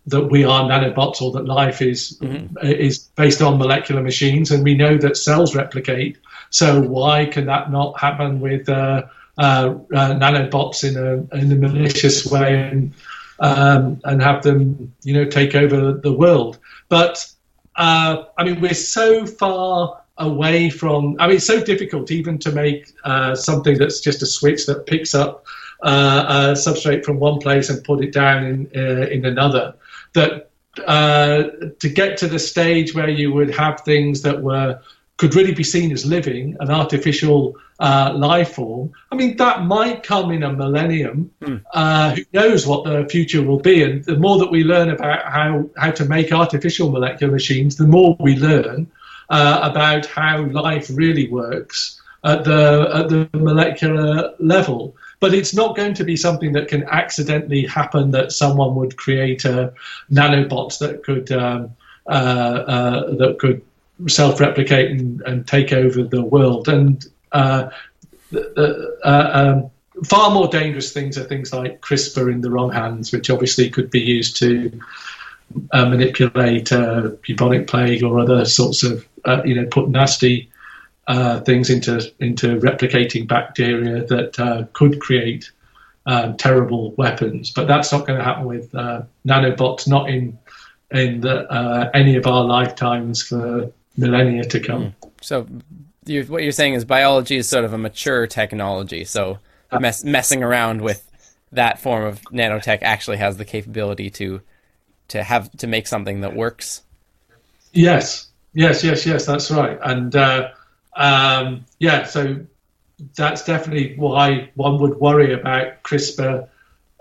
that we are nanobots or that life is is based on molecular machines, and we know that cells replicate. So why can that not happen with uh, uh, uh, nanobots in a in a malicious way and um, and have them, you know, take over the world? But uh, I mean, we're so far away from. I mean, it's so difficult even to make uh, something that's just a switch that picks up uh, a substrate from one place and put it down in in another. That uh, to get to the stage where you would have things that were could really be seen as living, an artificial uh, life form. I mean, that might come in a millennium. Uh, who knows what the future will be? And the more that we learn about how, how to make artificial molecular machines, the more we learn uh, about how life really works at the at the molecular level. But it's not going to be something that can accidentally happen. That someone would create a nanobot that could um, uh, uh, that could self-replicate and, and take over the world. And uh, the, uh, um, far more dangerous things are things like CRISPR in the wrong hands, which obviously could be used to uh, manipulate uh, bubonic plague or other sorts of, uh, you know, put nasty uh, things into into replicating bacteria that uh, could create um, terrible weapons. But that's not going to happen with nanobots, not in in the, any of our lifetimes for millennia to come. So, you what you're saying is biology is sort of a mature technology. So, mess, messing around with that form of nanotech actually has the capability to to have to make something that works. Yes, yes, yes, yes. That's right. And uh, um, yeah, so that's definitely why one would worry about CRISPR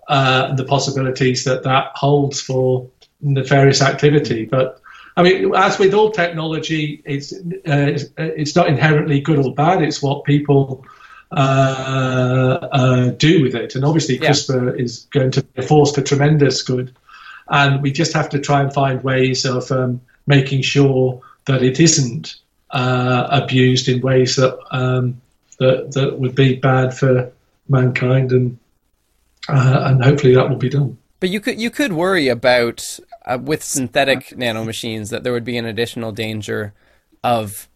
uh, and the possibilities that that holds for nefarious activity. But I mean, as with all technology, it's uh, it's, it's not inherently good or bad. It's what people uh, uh, do with it. And obviously, Yeah. CRISPR is going to be a force for tremendous good. And we just have to try and find ways of um, making sure that it isn't uh, abused in ways that um, that that would be bad for mankind, and uh, and hopefully that will be done. But you could you could worry about uh, with synthetic nanomachines that there would be an additional danger of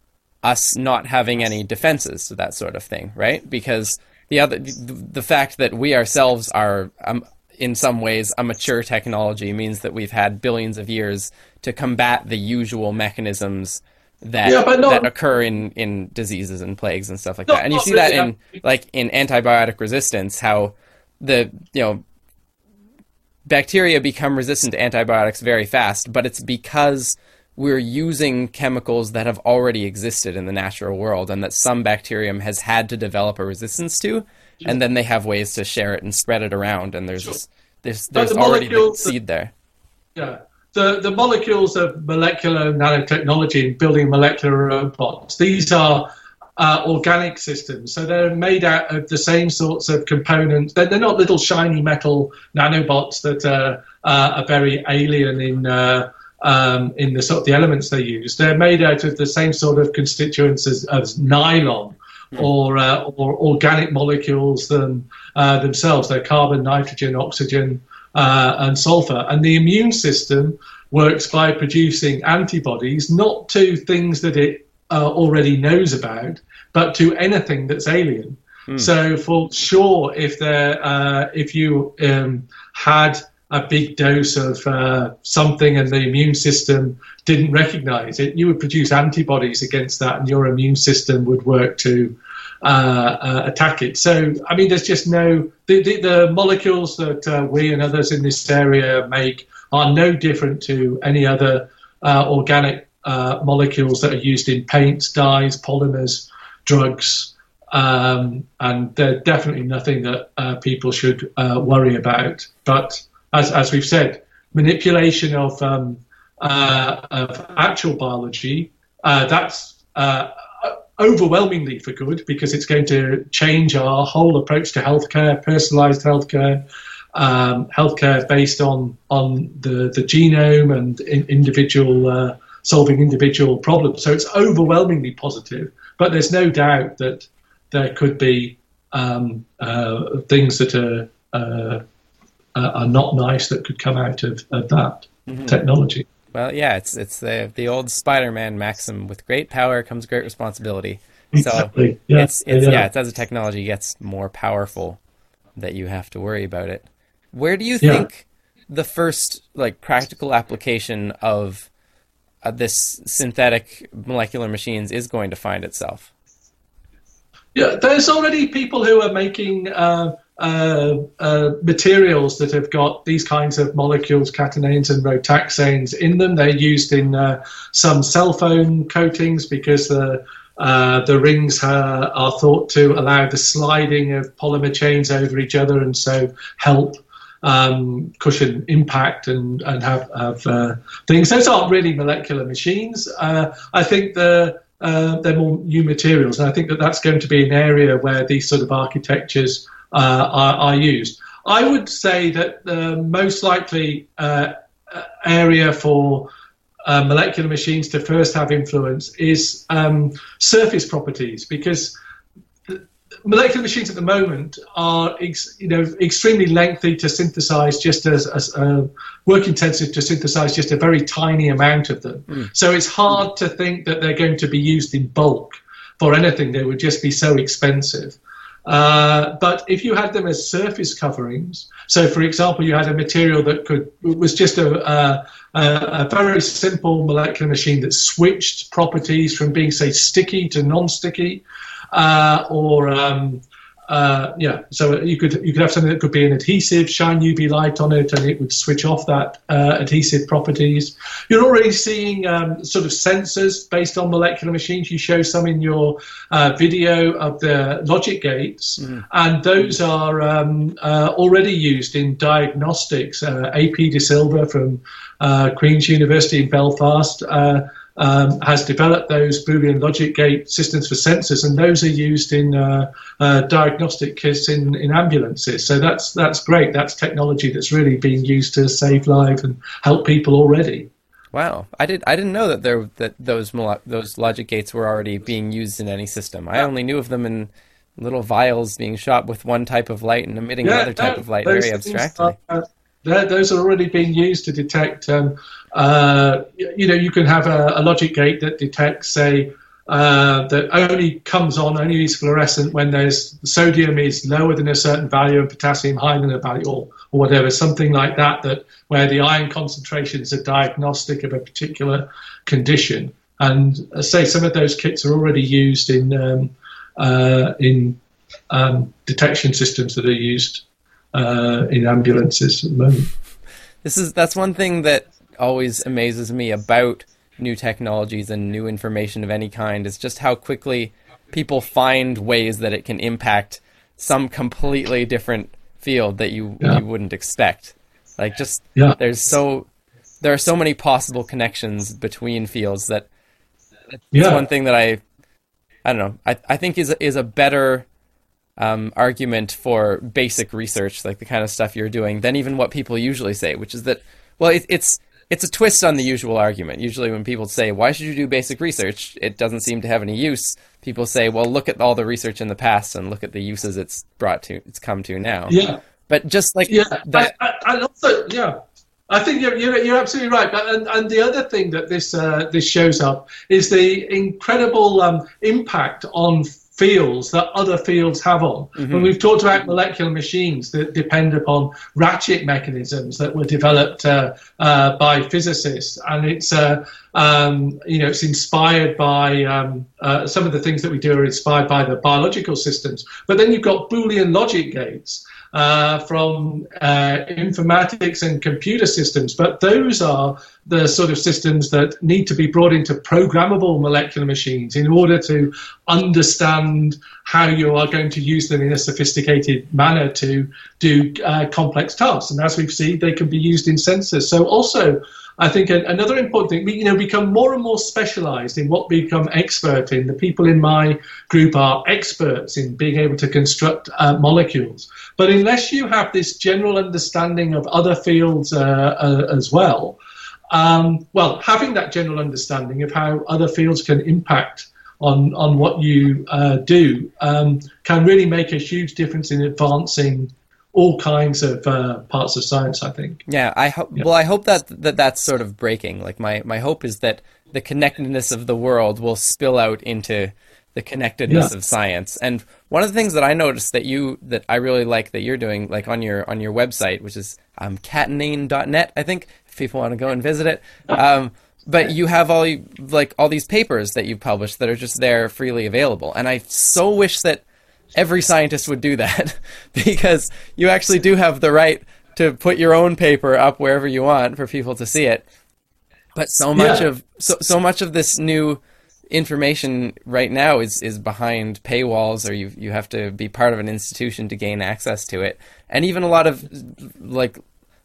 us not having any defenses to that sort of thing, right? Because the other the, the fact that we ourselves are um, in some ways a mature technology means that we've had billions of years to combat the usual mechanisms that Yeah, that occur in in diseases and plagues and stuff like that. And you see that really, in like in antibiotic resistance how the you know bacteria become resistant to antibiotics very fast, but it's because we're using chemicals that have already existed in the natural world and that some bacterium has had to develop a resistance to, and then they have ways to share it and spread it around, and there's this, there's, there's the already the seed there. Yeah. The, the molecules of molecular nanotechnology and building molecular robots, these are uh, organic systems. So they're made out of the same sorts of components. They're, they're not little shiny metal nanobots that uh, uh, are very alien in, uh, um, in the sort of the elements they use. They're made out of the same sort of constituents as, as nylon. Or, uh, or organic molecules them, uh, themselves. They're carbon, nitrogen, oxygen, uh, and sulfur. And the immune system works by producing antibodies, not to things that it uh, already knows about, but to anything that's alien. So for sure, if there, uh, if you um, had a big dose of uh, something and the immune system didn't recognize it, you would produce antibodies against that, and your immune system would work to uh, uh, attack it. So, I mean, there's just no the, the, the molecules that uh, we and others in this area make are no different to any other uh, organic uh, molecules that are used in paints, dyes, polymers, drugs. Um, and they're definitely nothing that uh, people should uh, worry about. But as, as we've said, manipulation of, um, uh, of actual biology, uh, that's uh, overwhelmingly for good because it's going to change our whole approach to healthcare, personalized healthcare, um, healthcare based on on the, the genome and in, individual solving individual problems. So it's overwhelmingly positive, but there's no doubt that there could be um, uh, things that are uh, uh, are not nice that could come out of, of that technology. Well, yeah, it's it's the the old Spider-Man maxim: with great power comes great responsibility. Exactly. So Yeah. it's it's Yeah. yeah. it's as the technology gets more powerful that you have to worry about it. Where do you Yeah. think the first like practical application of uh, this synthetic molecular machines is going to find itself? Yeah, there's already people who are making uh, uh, uh, materials that have got these kinds of molecules, catenanes and rotaxanes in them. They're used in uh, some cell phone coatings because the uh, the rings are thought to allow the sliding of polymer chains over each other and so help um, cushion impact and, and have, have uh, things. Those aren't really molecular machines. Uh, I think the, uh, they're more new materials, and I think that that's going to be an area where these sort of architectures uh, are, are, used. I would say that the most likely area for uh, molecular machines to first have influence is um, surface properties because molecular machines at the moment are ex, you know extremely lengthy to synthesize just as, as uh, work intensive to synthesize just a very tiny amount of them. Mm. so it's hard to think that they're going to be used in bulk for anything. They would just be so expensive. Uh, but if you had them as surface coverings, so for example, you had a material that could was just a, a, a very simple molecular machine that switched properties from being, say, sticky to non-sticky, uh, or um, uh, yeah, so you could you could have something that could be an adhesive, shine UV light on it, and it would switch off that uh, adhesive properties. You're already seeing um, sort of sensors based on molecular machines. You show some in your uh, video of the logic gates, mm. and those are um, uh, already used in diagnostics. Uh, AP De Silva from uh, Queen's University in Belfast um, has developed those Boolean logic gate systems for sensors, and those are used in uh, uh, diagnostic kits in, in ambulances. So that's that's great. That's technology that's really being used to save lives and help people already. Wow, I did I didn't know that there that those those logic gates were already being used in any system. I only knew of them in little vials being shot with one type of light and emitting yeah, another type of light very abstractly. Are, those are already being used to detect. Um, uh, you know, you can have a, a, logic gate that detects, say, uh, that only comes on, only is fluorescent when there's sodium is lower than a certain value and potassium higher than a value, or, or whatever, something like that. That where the ion concentrations are diagnostic of a particular condition. And uh, say some of those kits are already used in um, uh, in um, detection systems that are used uh, in ambulances at the moment. This is that's one thing that always amazes me about new technologies and new information of any kind is just how quickly people find ways that it can impact some completely different field that you yeah. you wouldn't expect. Like just yeah. there's so there are so many possible connections between fields that it's yeah. one thing that I I don't know I I think is is a better um, argument for basic research, like the kind of stuff you're doing, than even what people usually say, which is that, well, it, it's it's a twist on the usual argument. Usually, when people say, "Why should you do basic research?" it doesn't seem to have any use. People say, "Well, look at all the research in the past and look at the uses it's brought to, it's come to now." Yeah. But just like yeah, that, I, I, I also yeah, I think you're, you're, you're, absolutely right. But and, and the other thing that this uh, this shows up is the incredible um, impact on fields that other fields have on. Mm-hmm. When we've talked about molecular machines that depend upon ratchet mechanisms that were developed uh, uh, by physicists, and it's uh, um, you know it's inspired by um, uh, some of the things that we do are inspired by the biological systems. But then you've got Boolean logic gates uh, from uh, informatics and computer systems, but those are the sort of systems that need to be brought into programmable molecular machines in order to understand how you are going to use them in a sophisticated manner to do uh, complex tasks. And as we've seen, they can be used in sensors. So also I think another important thing, we you know become more and more specialised in what we become expert in. The people in my group are experts in being able to construct uh, molecules. But unless you have this general understanding of other fields uh, uh, as well, um, well, having that general understanding of how other fields can impact on on what you uh, do um, can really make a huge difference in advancing all kinds of uh, parts of science. I think. Yeah, I hope. Yeah. Well, I hope that, that that's sort of breaking. Like my my hope is that the connectedness of the world will spill out into the connectedness yeah. of science. And one of the things that I noticed that you that I really like that you're doing, like on your on your website, which is um, catenane.net, I think, if people want to go and visit it. Um, but you have all like all these papers that you've published that are just there freely available, and I so wish that every scientist would do that because you actually do have the right to put your own paper up wherever you want for people to see it. But so much Yeah. of so so much of this new information right now is is behind paywalls or you you have to be part of an institution to gain access to it. And even a lot of like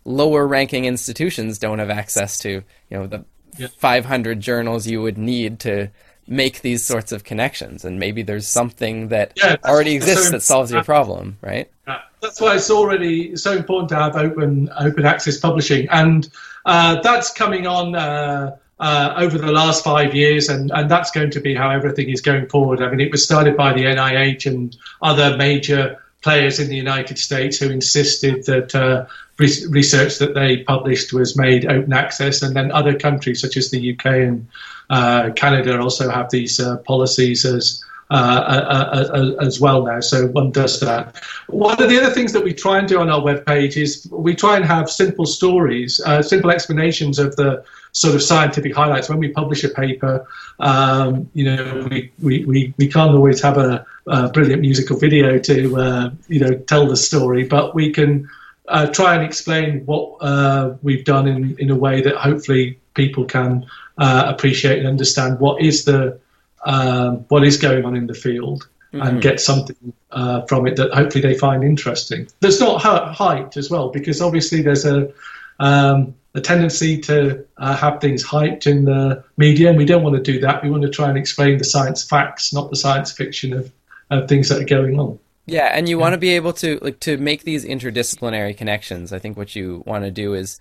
lower ranking institutions don't have access to, you know, the Yeah. 500 journals you would need to make these sorts of connections and maybe there's something that Yeah, already exists so that solves your problem, right? Yeah, That's why it's already so important to have open open access publishing, and uh, that's coming on uh, uh, over the last five years, and, and that's going to be how everything is going forward. I mean, it was started by the NIH and other major players in the United States who insisted that uh, re- research that they published was made open access, and then other countries such as the UK and uh, Canada also have these uh, policies as uh, uh, uh, uh, as well now. So one does that. One of the other things that we try and do on our webpage is we try and have simple stories, simple explanations of the sort of scientific highlights. When we publish a paper, um, you know, we, we, we, can't always have a, a brilliant musical video to, uh, you know, tell the story, but we can uh, try and explain what uh, we've done in, in a way that hopefully people can appreciate and understand what is the um, what is going on in the field and get something uh, from it that hopefully they find interesting. There's not hy- hyped as well because obviously there's a um, a tendency to uh, have things hyped in the media, and we don't want to do that. We want to try and explain the science facts, not the science fiction of, of things that are going on. Yeah, and you want to be able to like to make these interdisciplinary connections. I think what you want to do is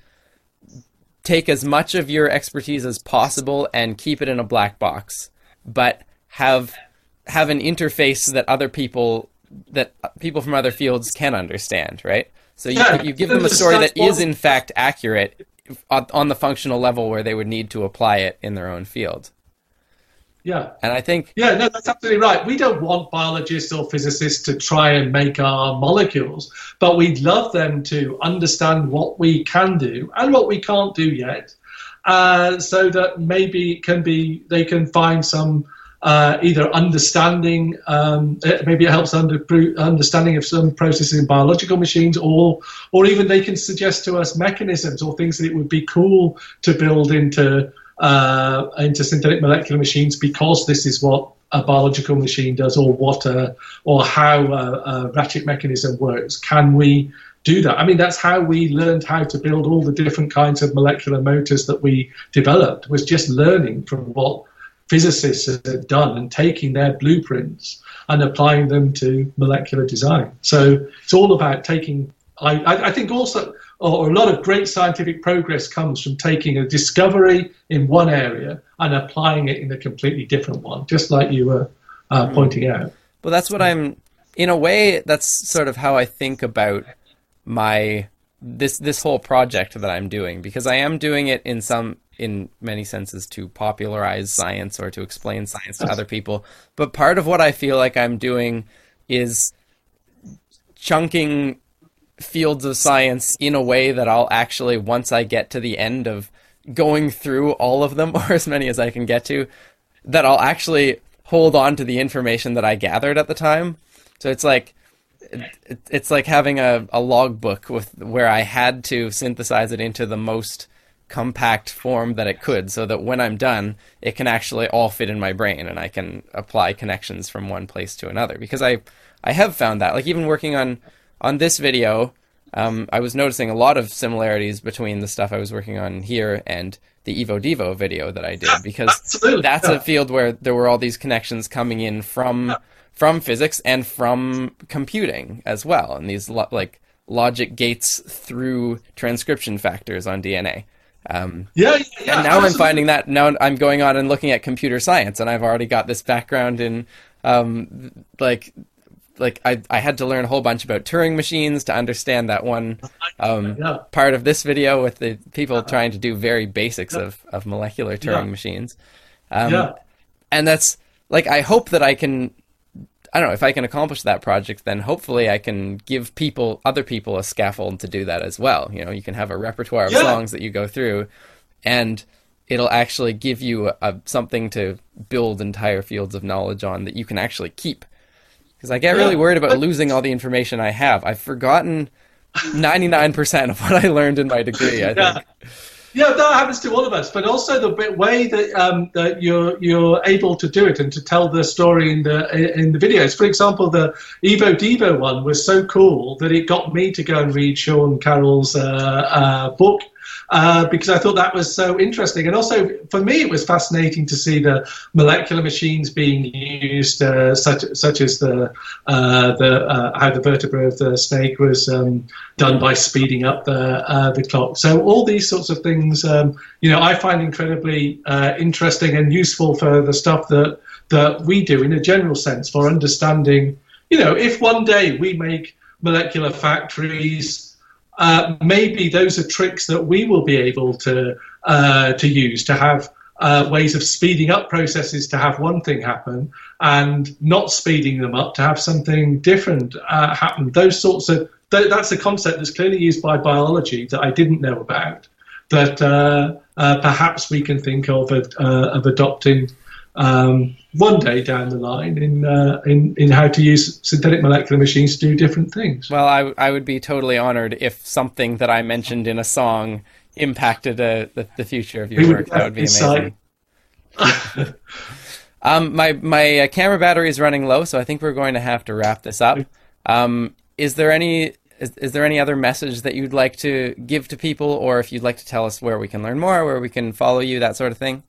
take as much of your expertise as possible and keep it in a black box, but have have an interface that other people that people from other fields can understand, right? So you, Yeah, you give them a story that's in fact accurate on the functional level where they would need to apply it in their own field. Yeah. And I think Yeah, no, that's absolutely right. We don't want biologists or physicists to try and make our molecules, but we'd love them to understand what we can do and what we can't do yet, uh, so that maybe can be they can find some uh, either understanding, um, maybe it helps under, understanding of some processes in biological machines, or or even they can suggest to us mechanisms or things that it would be cool to build into uh, into synthetic molecular machines because this is what a biological machine does, or what a, or how a, a ratchet mechanism works. Can we do that? I mean, that's how we learned how to build all the different kinds of molecular motors that we developed. Was just learning from what physicists had done and taking their blueprints and applying them to molecular design. So it's all about taking. I, I, think also, or a lot of great scientific progress comes from taking a discovery in one area and applying it in a completely different one, just like you were uh, pointing out. Well, that's what I'm. In a way, that's sort of how I think about my this this whole project that I'm doing because I am doing it in some in many senses to popularize science or to explain science to other people. But part of what I feel like I'm doing is chunking fields of science in a way that I'll actually once I get to the end of going through all of them or as many as I can get to that I'll actually hold on to the information that I gathered at the time. So it's like it, it's like having a, a logbook with where I had to synthesize it into the most compact form that it could so that when I'm done it can actually all fit in my brain and I can apply connections from one place to another because I I have found that like even working on on this video um, I was noticing a lot of similarities between the stuff I was working on here and the Evo Devo video that I did because absolutely, that's yeah. a field where there were all these connections coming in from from physics and from computing as well, and these lo- like logic gates through transcription factors on DNA. Um, Yeah, yeah, yeah. and now I'm finding that now I'm going on and looking at computer science, and I've already got this background in um, like like I I had to learn a whole bunch about Turing machines to understand that one um, Yeah. part of this video with the people trying to do very basics of, of molecular Turing Yeah. machines. Um, Yeah. and that's like I hope that I can I don't know if I can accomplish that project then hopefully I can give people other people a scaffold to do that as well you know you can have a repertoire of Yeah. songs that you go through and it'll actually give you a, a, something to build entire fields of knowledge on that you can actually keep. Because I get really worried about but- losing all the information I have. I've forgotten 99% of what I learned in my degree, I Yeah. think. Yeah, that happens to all of us. But also the way that um, that you're you're able to do it and to tell the story in the in the videos. For example, the Evo Devo one was so cool that it got me to go and read Sean Carroll's uh, uh, book. Uh, because I thought that was so interesting, and also for me it was fascinating to see the molecular machines being used, uh, such such as the uh, the uh, how the vertebra of the snake was um, done by speeding up the uh, the clock. So all these sorts of things, um, you know, I find incredibly uh, interesting and useful for the stuff that that we do in a general sense for understanding. You know, if one day we make molecular factories uh, maybe those are tricks that we will be able to uh, to use to have uh, ways of speeding up processes to have one thing happen and not speeding them up to have something different uh, happen. Those sorts of th- that's a concept that's clearly used by biology that I didn't know about. That uh, uh, perhaps we can think of of adopting um, one day down the line in, uh, in in how to use synthetic molecular machines to do different things. Well, I, I would be totally honored if something that I mentioned in a song impacted uh, the, the future of your We would work. That would be amazing. um, my my uh, camera battery is running low, so I think we're going to have to wrap this up. Um, is there any is, is there any other message that you'd like to give to people, or if you'd like to tell us where we can learn more, where we can follow you, that sort of thing?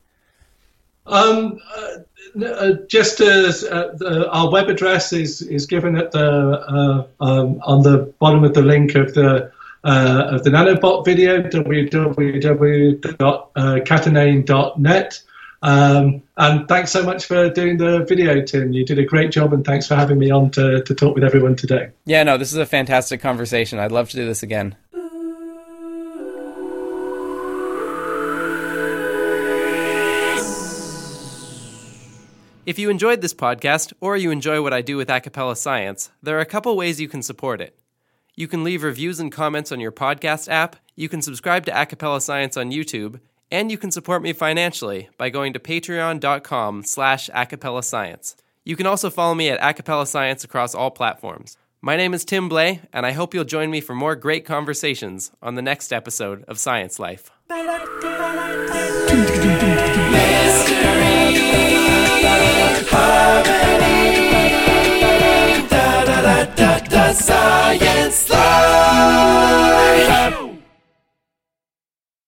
Um, uh, uh, just as uh, the, our web address is, is given at the uh, um, on the bottom of the link of the uh, of the nanobot video www.catenane.net. Um, and thanks so much for doing the video, Tim. You did a great job, and thanks for having me on to, to talk with everyone today. Yeah, no, this is a fantastic conversation. I'd love to do this again. If you enjoyed this podcast, or you enjoy what I do with A Capella Science, there are a couple ways you can support it. You can leave reviews and comments on your podcast app, you can subscribe to A Capella Science on YouTube, and you can support me financially by going to patreon.com slash acapella science. You can also follow me at A Capella Science across all platforms. My name is Tim Blais, and I hope you'll join me for more great conversations on the next episode of Science Life. Ba-da-da-da-da harmony, da da da da da science.